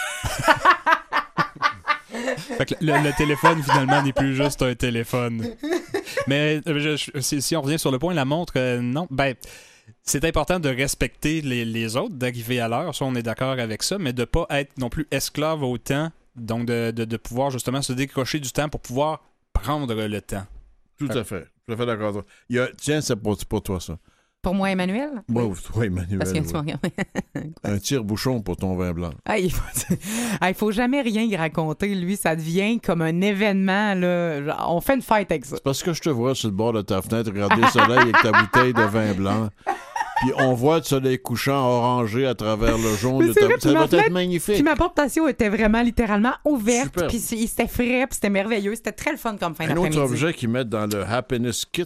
Fait que le, le téléphone, finalement, n'est plus juste un téléphone. Mais euh, je- je- si, si on revient sur le point, la montre, euh, non. Ben, c'est important de respecter les, les autres, d'arriver à l'heure. Ça, on est d'accord avec ça, mais de pas être non plus esclave au temps. Donc, de, de, de pouvoir justement se décrocher du temps pour pouvoir prendre le temps.
Tout à fait. Tout à fait d'accord. Tiens, c'est pour, pour toi, ça.
Pour moi, Emmanuel?
Moi, ou toi, Emmanuel.
Parce que tu
oui.
m'as regardé.
Un tire-bouchon pour ton vin blanc.
Ah, il, faut... Ah, il faut jamais rien y raconter. Lui, ça devient comme un événement. Là. On fait une fête avec ça.
C'est parce que je te vois sur le bord de ta fenêtre regarder le soleil avec ta bouteille de vin blanc. Puis on voit le soleil couchant orangé à travers le jaune de ta
vrai,
Ça
ma
être
fenêtre- Puis
magnifique.
ma portation était vraiment littéralement ouverte.
Super.
Puis c'était frais, puis c'était merveilleux. C'était très le fun comme fin
Un autre
d'après-midi.
objet qu'ils mettent dans le Happiness Kit,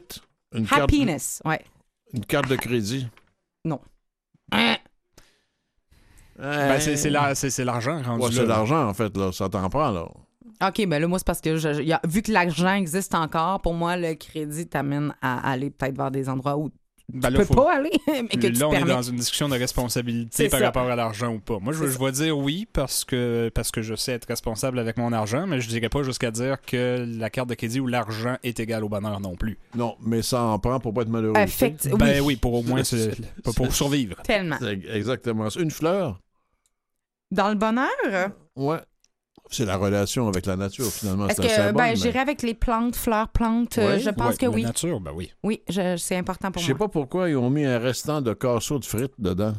une carte,
Happiness, ouais.
une carte de crédit.
Hein?
Ben, c'est, c'est l'argent rendu
Ouais,
là.
c'est l'argent, en fait, là. Ça t'en prend, là.
OK, ben là, moi, c'est parce que je- je- y a- vu que l'argent existe encore, pour moi, le crédit t'amène à aller peut-être vers des endroits où
Ben,
tu
là,
peux
faut-
pas aller, mais que tu
là, on est dans une discussion de responsabilité par
ça.
rapport à l'argent ou pas. Moi, je, vais dire oui parce que, parce que je sais être responsable avec mon argent, mais je dirais pas jusqu'à dire que la carte de crédit ou l'argent est égal au bonheur non plus.
Non, mais ça en prend pour pas être malheureux.
Affect- oui,
Ben oui, pour au moins se- pour, pour survivre.
tellement.
Exactement. Une fleur,
Dans le bonheur,
ouais. C'est la relation avec la nature, finalement.
est-ce que ben,
mais-
j'irais avec les plantes, fleurs, plantes? euh, je pense que
la
oui.
nature, ben oui.
Oui, je- c'est important pour
Je sais
moi.
pas pourquoi ils ont mis un restant de casseau de frites dedans.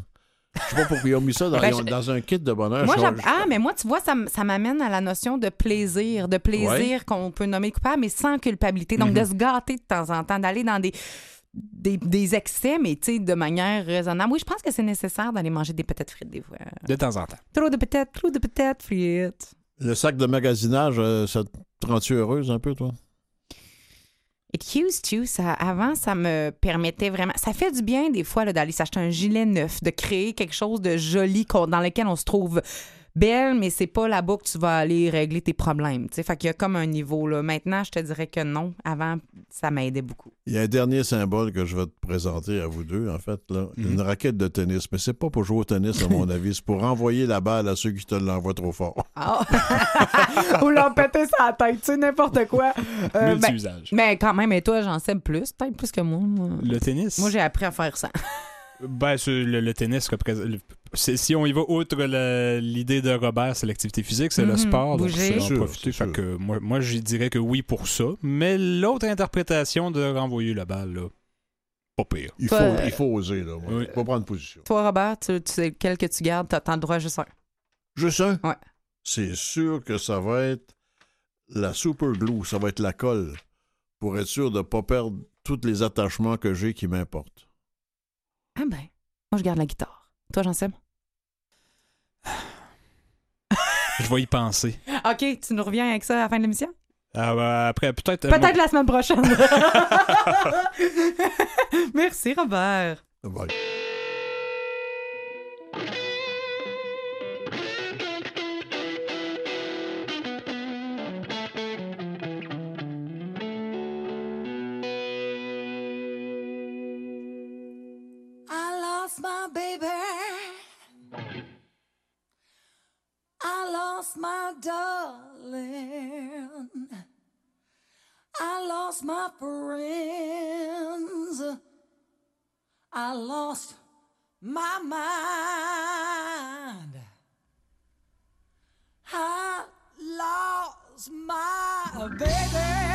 Je sais pas pourquoi ils ont mis ça dans,
Ben,
ils ont-
je-
dans un kit de bonheur.
Moi,
Je-
ah, mais moi, tu vois, ça, ça m'amène à la notion de plaisir, de plaisir qu'on peut nommer coupable, mais sans culpabilité. Donc,
Mhm.
de se gâter de temps en temps, d'aller dans des, des, des excès, mais tu sais, de manière raisonnable. Oui, je pense que c'est nécessaire d'aller manger des patates frites des fois.
De temps en temps.
Trop de patates, trop de patates frites.
Le sac de magasinage, euh, ça te rend-tu heureuse un peu, toi?
It used ça, avant, ça me permettait vraiment. Ça fait du bien, des fois, d'aller s'acheter un gilet neuf, de créer quelque chose de joli dans lequel on se trouve belle, mais c'est pas là-bas que tu vas aller régler tes problèmes. tu sais. Fait qu'il y a comme un niveau. Là. Maintenant, je te dirais que non. Avant, ça m'aidait beaucoup.
Il y a un dernier symbole que je vais te présenter à vous deux, en fait. Là.
Mhm.
Une raquette de tennis. Mais c'est pas pour jouer au tennis, à mon avis. C'est pour envoyer la balle à ceux qui te l'envoient trop fort.
Ah. Ou leur péter sa tête, tu sais, n'importe quoi. Euh, ben,
Multi-usage.
mais quand même, et toi, j'en sais plus, peut-être plus que moi. Moi,
Le tennis.
Moi, j'ai appris à faire ça.
Ben, c'est le, le tennis Si on y va outre l'idée de Robert, c'est l'activité physique, c'est le
Mhm,
sport. Donc, c'est en profiter. Fait que moi, moi je dirais que oui pour ça. Mais l'autre interprétation de renvoyer la balle, là, pas pire.
Il
Toi,
faut,
euh,
il faut oser, là.
Oui.
Il faut prendre position.
Toi, Robert, tu, tu sais lequel que tu gardes, t'as t'as le droit à juste un.
Juste un?
Ouais.
C'est sûr que ça va être la super glue, ça va être la colle, pour être sûr de ne pas perdre tous les attachements que j'ai qui m'importent.
Ah ben, moi, je garde la guitare. Toi, j'en sais.
Je vais y penser.
OK, tu nous reviens avec ça à la fin de l'émission?
Ah, ben, après, peut-être.
Peut-être la semaine prochaine. Merci, Robert.
Bye.
My friends. I lost my mind. I lost my baby.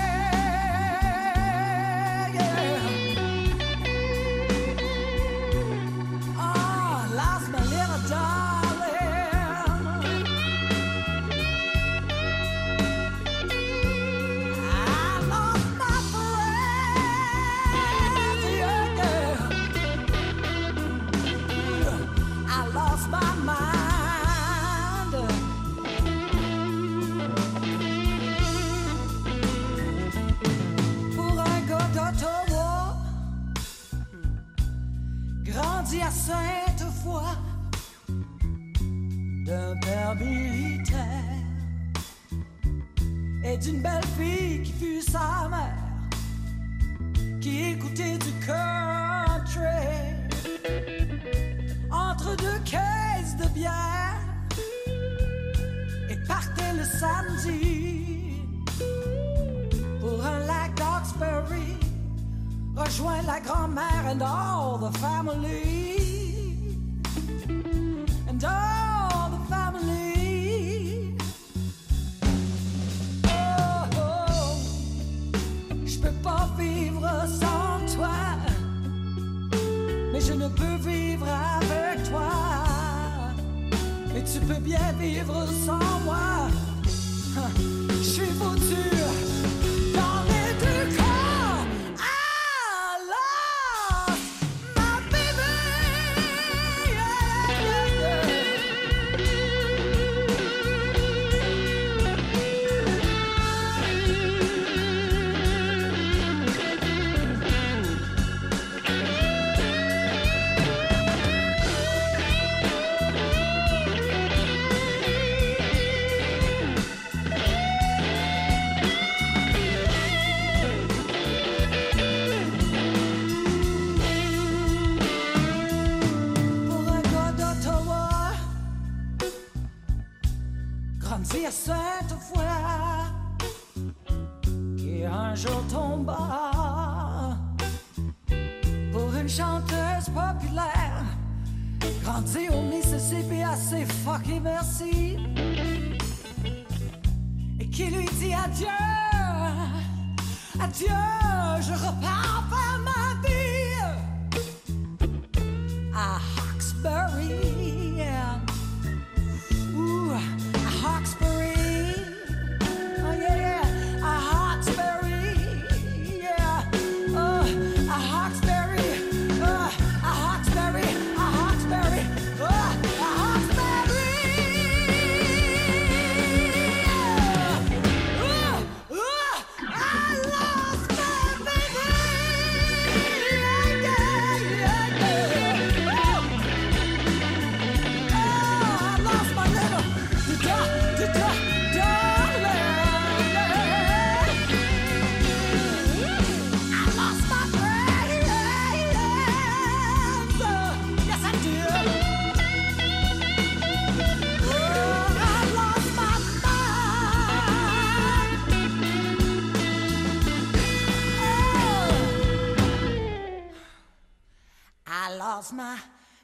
Lost my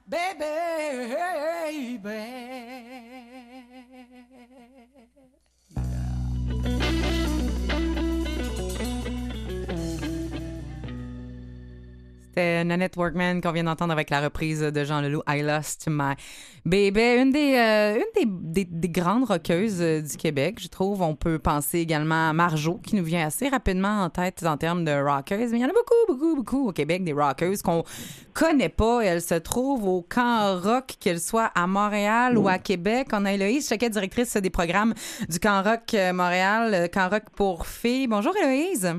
baby.
C'était Nanette Workman qu'on vient d'entendre avec la reprise de Jean Leloup, I Lost My Baby. Une des, euh, une des, des- des grandes rockeuses euh, du Québec, je trouve. On peut penser également à Marjo, qui nous vient assez rapidement en tête en termes de rockeuses. Mais il y en a beaucoup, beaucoup, beaucoup au Québec, des rockeuses qu'on connaît pas. Elles se trouvent au camp rock, qu'elles soient à Montréal ou à Québec. On a Héloïse, chacun directrice des programmes du camp rock euh, Montréal, camp rock pour filles. Bonjour Héloïse.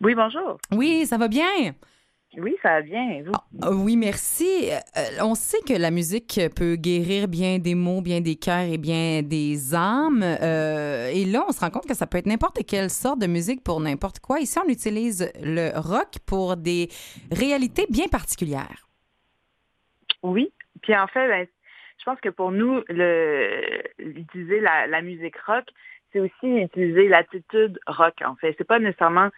Oui, bonjour.
Oui, ça va bien?
Oui, ça va bien. Et vous?
Ah, Oui, merci. Euh, on sait que la musique peut guérir bien des maux, bien des cœurs et bien des âmes. Euh, et là, on se rend compte que ça peut être n'importe quelle sorte de musique pour n'importe quoi. Ici, on utilise le rock pour des réalités bien particulières.
Oui. Puis en fait, ben, je pense que pour nous, le, utiliser la, la musique rock, c'est aussi utiliser l'attitude rock, en fait. C'est pas nécessairement,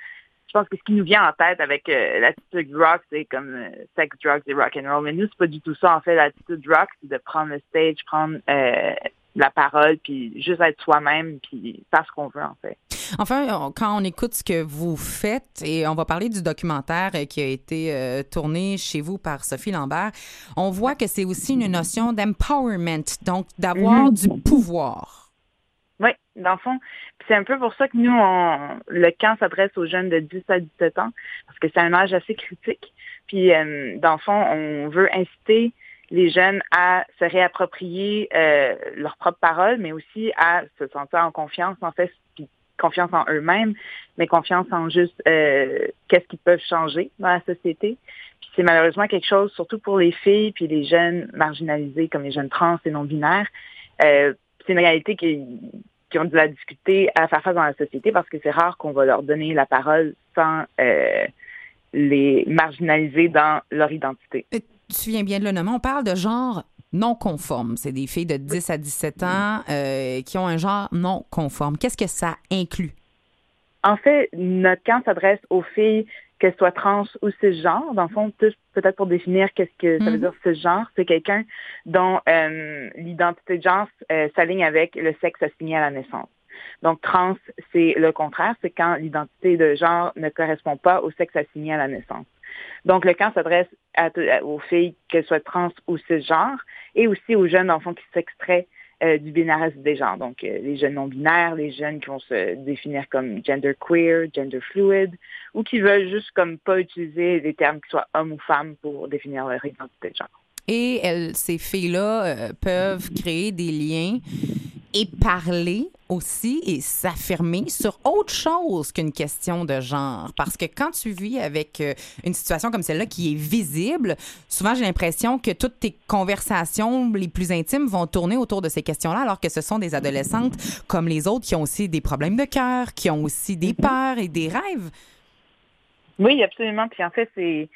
pense que ce qui nous vient en tête avec euh, l'attitude rock, c'est comme euh, sex, drugs et rock and roll. Mais nous, c'est pas du tout ça. En fait, l'attitude rock, c'est de prendre le stage, prendre euh, la parole, puis juste être soi-même, puis faire ce qu'on veut, en fait.
Enfin, quand on écoute ce que vous faites, et on va parler du documentaire qui a été tourné chez vous par Sophie Lambert, on voit que c'est aussi une notion d'empowerment, donc d'avoir
Mhm.
du pouvoir.
Oui, dans le fond, c'est un peu pour ça que nous, on, le camp s'adresse aux jeunes de 10 à 17 ans, parce que c'est un âge assez critique. Puis, euh, dans le fond, on veut inciter les jeunes à se réapproprier euh, leurs propres paroles, mais aussi à se sentir en confiance, en fait, puis confiance en eux-mêmes, mais confiance en juste euh, qu'est-ce qu'ils peuvent changer dans la société. Puis c'est malheureusement quelque chose, surtout pour les filles, puis les jeunes marginalisés, comme les jeunes trans et non-binaires, euh, c'est une réalité qui, qui ont de la difficulté à faire face dans la société parce que c'est rare qu'on va leur donner la parole sans euh, les marginaliser dans leur identité.
Tu viens bien de le nommer, on parle de genre non conforme. C'est des filles de 10 à 17 ans euh, qui ont un genre non conforme. Qu'est-ce que ça inclut?
En fait, notre camp s'adresse aux filles, qu'elles soient trans ou cisgenres. Dans le fond, peut-être pour définir qu'est-ce que ça veut
Mhm.
dire cisgenre, c'est quelqu'un dont euh, l'identité de genre euh, s'aligne avec le sexe assigné à la naissance. Donc, trans, c'est le contraire, c'est quand l'identité de genre ne correspond pas au sexe assigné à la naissance. Donc, le camp s'adresse aux filles, qu'elles soient trans ou cisgenres, et aussi aux jeunes enfants qui s'extraient euh, du binarisme des genres. Donc, euh, les jeunes non-binaires, les jeunes qui vont se définir comme gender queer, gender fluid, ou qui veulent juste comme pas utiliser des termes qui soient homme ou femme pour définir leur identité de genre.
Et elles, ces filles-là euh, peuvent créer des liens et parler aussi et s'affirmer sur autre chose qu'une question de genre. Parce que quand tu vis avec euh, une situation comme celle-là qui est visible, souvent j'ai l'impression que toutes tes conversations les plus intimes vont tourner autour de ces questions-là, alors que ce sont des adolescentes comme les autres qui ont aussi des problèmes de cœur, qui ont aussi des peurs et des rêves.
Oui, absolument. Puis en fait, c'est,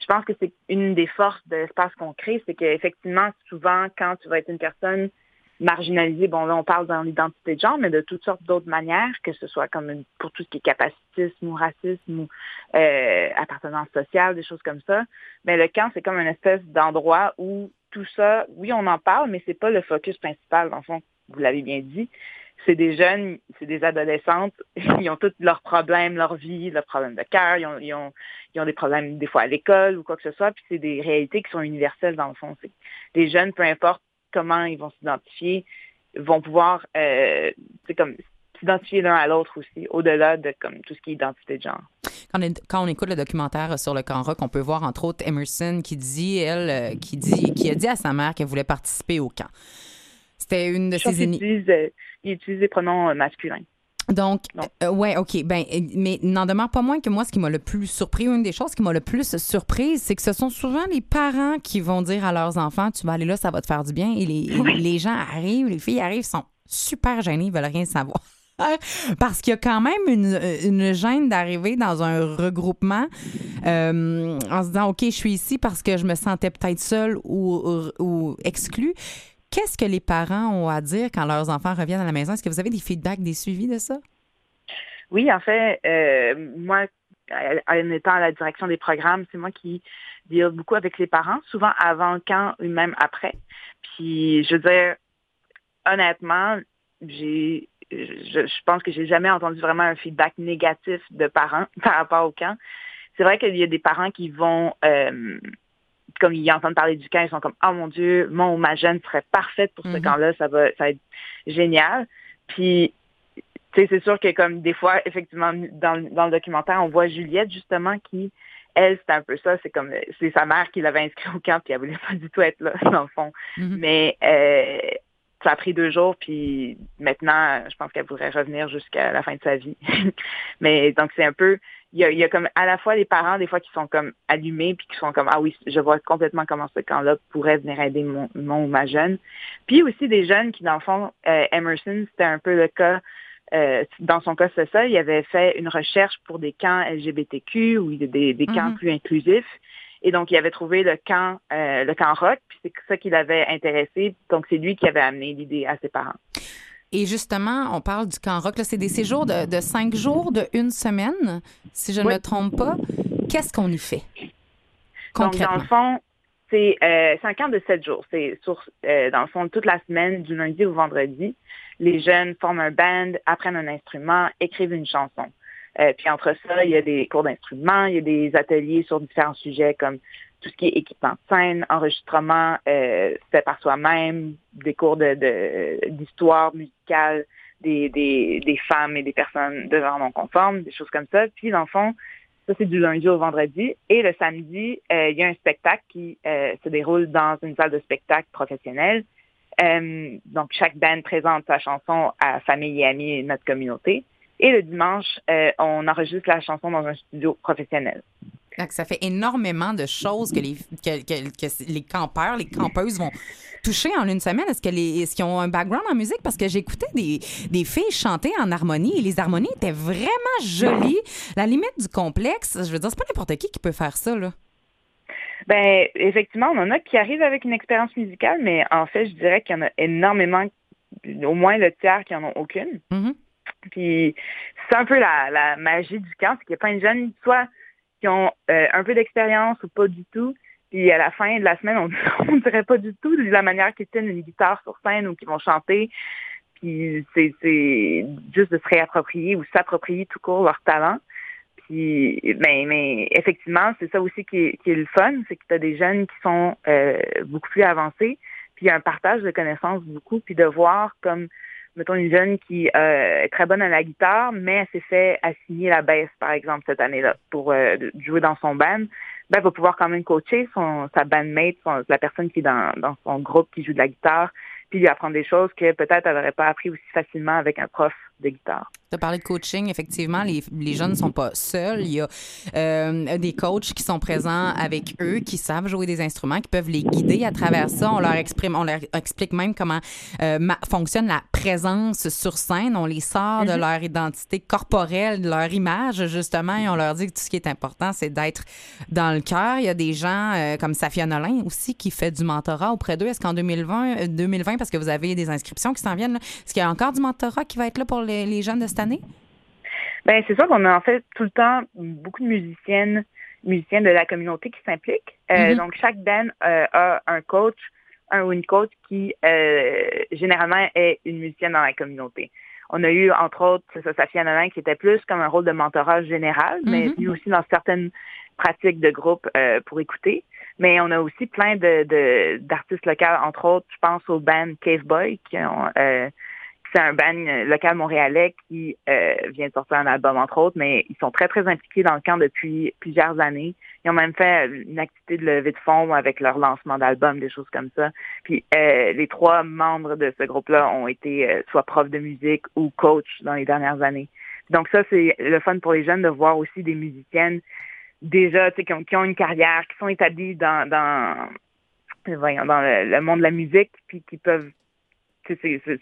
je pense que c'est une des forces de l'espace qu'on crée, c'est qu'effectivement, souvent, quand tu vas être une personne marginalisée, bon là, on parle dans l'identité de genre, mais de toutes sortes d'autres manières, que ce soit comme une- pour tout ce qui est capacitisme ou racisme ou euh, appartenance sociale, des choses comme ça. Mais le camp, c'est comme une espèce d'endroit où tout ça, oui, on en parle, mais c'est pas le focus principal, dans le fond, vous l'avez bien dit. C'est des jeunes, c'est des adolescentes, ils ont tous leurs problèmes, leur vie, leurs problèmes de cœur, ils ont, ils, ont, ils ont des problèmes des fois à l'école ou quoi que ce soit, puis c'est des réalités qui sont universelles dans le fond. C'est les jeunes, peu importe comment ils vont s'identifier, vont pouvoir euh, comme s'identifier l'un à l'autre aussi, au-delà de comme tout ce qui est identité de genre.
Quand on, quand on écoute le documentaire sur le camp rock, on peut voir entre autres Emerson qui dit, elle, euh, qui dit, qui a dit à sa mère qu'elle voulait participer au camp. C'était une de
Je
ses
qu'ils
ini-
utilisent, euh, ils utilisent des pronoms euh, masculins.
Donc, euh, ouais, OK. Ben, euh, mais n'en demeure pas moins que moi, ce qui m'a le plus surpris, une des choses qui m'a le plus surprise, c'est que ce sont souvent les parents qui vont dire à leurs enfants Tu vas aller là, ça va te faire du bien. Et les, les gens arrivent, les filles arrivent, sont super gênées, ils veulent rien savoir. Parce qu'il y a quand même une, une gêne d'arriver dans un regroupement euh, en se disant OK, je suis ici parce que je me sentais peut-être seule ou, ou, ou exclue. Qu'est-ce que les parents ont à dire quand leurs enfants reviennent à la maison? Est-ce que vous avez des feedbacks, des suivis de ça?
Oui, en fait, euh, moi, en étant à la direction des programmes, c'est moi qui deal beaucoup avec les parents, souvent avant le camp ou même après. Puis, je veux dire, honnêtement, j'ai, je, je pense que j'ai jamais entendu vraiment un feedback négatif de parents par rapport au camp. C'est vrai qu'il y a des parents qui vont, euh, comme ils entendent parler du camp, ils sont comme, oh mon Dieu, mon ou ma jeune serait parfaite pour ce
Mhm.
camp-là, ça va, ça va être génial. Puis, tu sais, c'est sûr que comme des fois, effectivement, dans, le- dans le documentaire, on voit Juliette justement qui, elle, c'est un peu ça, c'est comme, c'est sa mère qui l'avait inscrit au camp, puis elle voulait pas du tout être là, dans le fond.
Mhm.
Mais euh, ça a pris deux jours, puis maintenant, je pense qu'elle voudrait revenir jusqu'à la fin de sa vie. Mais donc, c'est un peu, il y a, il y a comme à la fois les parents, des fois, qui sont comme allumés, puis qui sont comme, ah oui, je vois complètement comment ce camp-là pourrait venir aider mon, mon ou ma jeune. Puis aussi des jeunes qui, dans le fond, euh, Emerson, c'était un peu le cas, euh, dans son cas, c'est ça, il avait fait une recherche pour des camps LGBTQ ou des, des camps
Mhm.
plus inclusifs. Et donc, il avait trouvé le camp, euh, le camp rock, puis c'est ça qui l'avait intéressé. Donc, c'est lui qui avait amené l'idée à ses parents.
Et justement, on parle du camp rock. C'est des séjours de, de cinq jours, de une semaine, si je ne
Oui.
me trompe pas. Qu'est-ce qu'on y fait?
Donc, dans
Concrètement?
le fond, c'est euh, un camp de sept jours. C'est sur, euh, dans le fond, toute la semaine, du lundi au vendredi. Les jeunes forment un band, apprennent un instrument, écrivent une chanson. Euh, puis entre ça, il y a des cours d'instruments, il y a des ateliers sur différents sujets comme tout ce qui est équipement de scène, enregistrement euh, fait par soi-même, des cours de de- d'histoire musicale des, des, des femmes et des personnes de genre non conforme, des choses comme ça. Puis dans le fond, ça, c'est du lundi au vendredi. Et le samedi, euh, il y a un spectacle qui euh, se déroule dans une salle de spectacle professionnelle. Euh, donc, chaque band présente sa chanson à famille et amis et notre communauté. Et le dimanche, euh, on enregistre la chanson dans un studio professionnel.
Donc, ça fait énormément de choses que les, que, que- que les campeurs, les campeuses vont toucher en une semaine. Est-ce que les, est-ce qu'ils ont un background en musique? Parce que j'écoutais des, des filles chanter en harmonie et les harmonies étaient vraiment jolies. La limite du complexe, je veux dire, c'est pas n'importe qui qui peut faire ça, là.
Ben, effectivement, on en a qui arrivent avec une expérience musicale, mais en fait, je dirais qu'il y en a énormément, au moins le tiers qui en ont aucune.
Mhm.
Puis c'est un peu la, la magie du camp, c'est qu'il y a plein de jeunes, soit qui ont euh, un peu d'expérience ou pas du tout. Puis à la fin de la semaine, on on dirait pas du tout de la manière qu'ils tiennent une guitare sur scène ou qu'ils vont chanter. Puis c'est c'est juste de se réapproprier ou s'approprier tout court leur talent. Puis mais, mais effectivement, c'est ça aussi qui est, qui est le fun, c'est que tu as des jeunes qui sont euh, beaucoup plus avancés, puis y a un partage de connaissances beaucoup, puis de voir comme mettons une jeune qui euh, est très bonne à la guitare, mais elle s'est fait assigner la baisse, par exemple, cette année-là, pour euh, jouer dans son band, ben, elle va pouvoir quand même coacher son, sa bandmate, la personne qui est dans, dans son groupe qui joue de la guitare, puis lui apprendre des choses que peut-être elle n'aurait pas appris aussi facilement avec un prof de guitare.
Tu as parlé de coaching, effectivement, les, les jeunes ne sont pas seuls. Il y a euh, des coachs qui sont présents avec eux, qui savent jouer des instruments, qui peuvent les guider à travers ça. On leur exprime, on leur explique même comment euh, fonctionne la présence sur scène. On les sort de leur identité corporelle, de leur image, justement, et on leur dit que tout ce qui est important, c'est d'être dans le cœur. Il y a des gens euh, comme Safia Nolin aussi qui fait du mentorat auprès d'eux. Est-ce qu'en 2020, euh, 2020, parce que vous avez des inscriptions qui s'en viennent, est-ce qu'il y a encore du mentorat qui va être là pour les, les jeunes de cette année?
Ben c'est sûr qu'on a en fait tout le temps beaucoup de musiciennes, musiciens de la communauté qui s'impliquent. Euh,
Mhm.
Donc chaque band euh, a un coach, un ou une coach qui euh, généralement est une musicienne dans la communauté. On a eu entre autres c'est ça, Safia Nolin qui était plus comme un rôle de mentorat général, mais
Mhm.
venu aussi dans certaines pratiques de groupe pour écouter. Mais on a aussi plein de de- d'artistes locaux, entre autres, je pense au band Cave Boy qui ont c'est un band euh, local montréalais qui euh, vient de sortir un album, entre autres, mais ils sont très, très impliqués dans le camp depuis plusieurs années. Ils ont même fait euh, une activité de levée de fonds avec leur lancement d'album, des choses comme ça. Puis euh, les trois membres de ce groupe-là ont été euh, soit profs de musique ou coach dans les dernières années. Donc ça, c'est le fun pour les jeunes de voir aussi des musiciennes déjà, qui ont, qui ont une carrière, qui sont établies dans, dans, voyons, dans le, le monde de la musique, puis qui peuvent tu sais, c'est- c'est-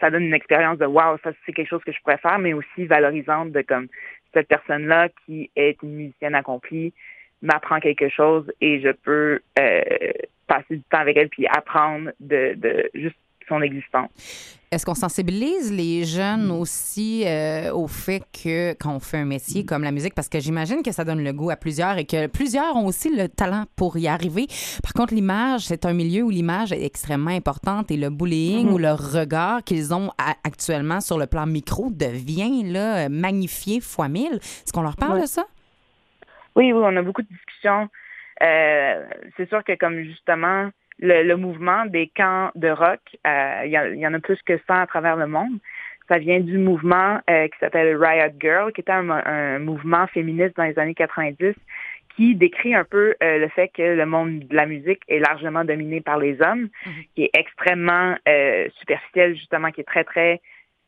ça donne une expérience de wow, ça c'est quelque chose que je pourrais faire, mais aussi valorisante de comme cette personne-là qui est une musicienne accomplie m'apprend quelque chose et je peux euh, passer du temps avec elle puis apprendre de, de juste son existence.
Est-ce qu'on sensibilise les jeunes aussi euh, au fait que quand on fait un métier comme la musique, parce que j'imagine que ça donne le goût à plusieurs et que plusieurs ont aussi le talent pour y arriver. Par contre, l'image, c'est un milieu où l'image est extrêmement importante et le bullying
Mhm.
ou le regard qu'ils ont actuellement sur le plan micro devient là, magnifié fois mille. Est-ce qu'on leur parle de ça?
Oui, oui, on a beaucoup de discussions. Euh, c'est sûr que comme justement le, le mouvement des camps de rock, euh, il y, y en a plus que ça à travers le monde. Ça vient du mouvement euh, qui s'appelle Riot Girl, qui était un, un mouvement féministe dans les années 90 qui décrit un peu euh, le fait que le monde de la musique est largement dominé par les hommes, qui est extrêmement euh, superficiel, justement, qui est très, très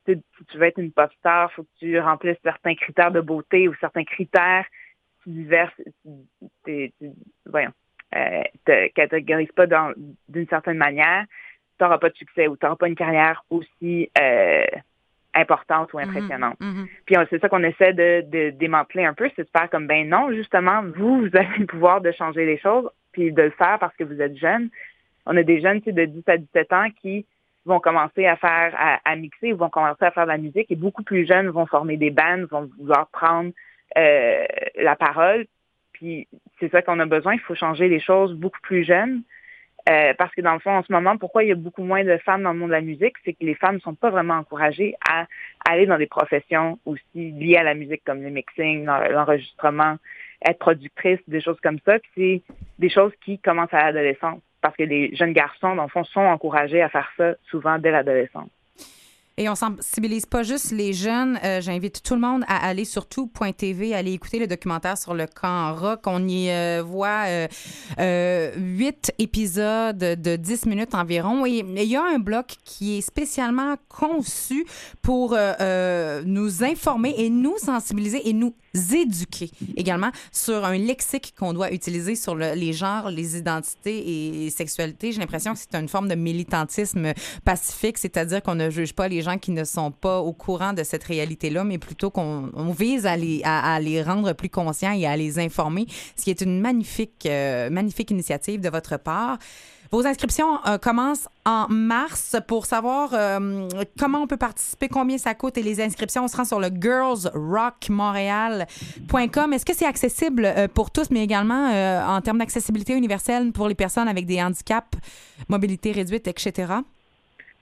tu tu veux être une pop star, faut que tu remplisses certains critères de beauté ou certains critères tu- voyons, euh, te catégorises pas dans- d'une certaine manière, tu n'auras pas de succès ou tu n'auras pas une carrière aussi euh, importante ou impressionnante.
Mhm.
Puis c'est ça qu'on essaie de, de démanteler un peu, c'est de faire comme ben non, justement, vous, vous avez le pouvoir de changer les choses, puis de le faire parce que vous êtes jeune. On a des jeunes tu sais, de 10 à 17 ans qui vont commencer à faire, à, à mixer, vont commencer à faire de la musique et beaucoup plus jeunes vont former des bands, vont vouloir prendre euh, la parole. Puis c'est ça qu'on a besoin, il faut changer les choses beaucoup plus jeunes. Euh, parce que dans le fond, en ce moment, pourquoi il y a beaucoup moins de femmes dans le monde de la musique, c'est que les femmes ne sont pas vraiment encouragées à aller dans des professions aussi liées à la musique comme le mixing, l'en- l'enregistrement, être productrice, des choses comme ça. Puis c'est des choses qui commencent à l'adolescence. Parce que les jeunes garçons, dans le fond, sont encouragés à faire ça souvent dès l'adolescence.
Et on sensibilise pas juste les jeunes. Euh, J'invite tout le monde à aller sur tout.tv, aller écouter le documentaire sur le camp rock. On y euh, voit euh, huit épisodes de 10 minutes environ. Et il y a un bloc qui est spécialement conçu pour nous informer et nous sensibiliser et nous éduquer également sur un lexique qu'on doit utiliser sur le- les genres, les identités et sexualités. J'ai l'impression que c'est une forme de militantisme pacifique, c'est-à-dire qu'on ne juge pas les gens qui ne sont pas au courant de cette réalité-là, mais plutôt qu'on on vise à les, à, à les rendre plus conscients et à les informer, ce qui est une magnifique, euh, magnifique initiative de votre part. Vos inscriptions euh, commencent en mars pour savoir euh, comment on peut participer, combien ça coûte et les inscriptions, on se rend sur le girlsrockmontréal.com. Est-ce que c'est accessible euh, pour tous, mais également euh, en termes d'accessibilité universelle pour les personnes avec des handicaps, mobilité réduite, etc.?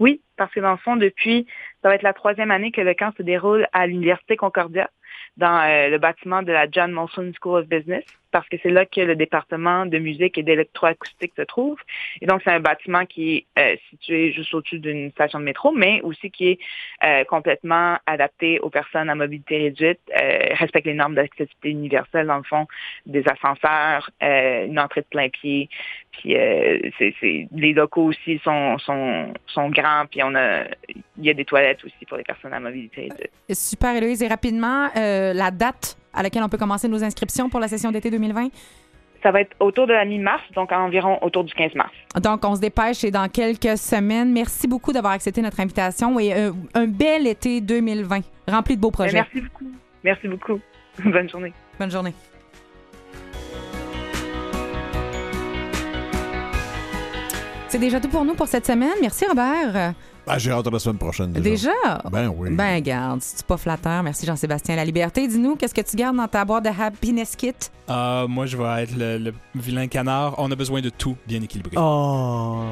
Oui, parce que dans le fond, depuis, ça va être la troisième année que le camp se déroule à l'Université Concordia, dans euh, le bâtiment de la John Molson School of Business, parce que c'est là que le département de musique et d'électroacoustique se trouve. Et donc, c'est un bâtiment qui est euh, situé juste au-dessus d'une station de métro, mais aussi qui est euh, complètement adapté aux personnes à mobilité réduite, euh, respecte les normes d'accessibilité universelle, dans le fond, des ascenseurs, une entrée de plein pied, puis les locaux aussi sont, sont, grands, puis on a il y a des toilettes aussi pour les personnes à mobilité réduite.
Super, Héloïse. Et rapidement, la date à laquelle on peut commencer nos inscriptions pour la session d'été 2020?
Ça va être autour de la mi-mars, donc environ autour du 15 mars.
Donc, on se dépêche et dans quelques semaines. Merci beaucoup d'avoir accepté notre invitation et euh, un bel été 2020 rempli de beaux projets.
Merci beaucoup. Merci beaucoup. Bonne journée.
Bonne journée. C'est déjà tout pour nous pour cette semaine. Merci, Robert.
Ben, j'ai hâte à la semaine prochaine. Déjà?
Déjà?
Ben oui.
Ben, garde, c'est pas flatteur. Merci, Jean-Sébastien La Liberté. Dis-nous, qu'est-ce que tu gardes dans ta boîte de Happiness Kit?
Ah, moi, je vais être le, le vilain canard. On a besoin de tout bien équilibré.
Oh,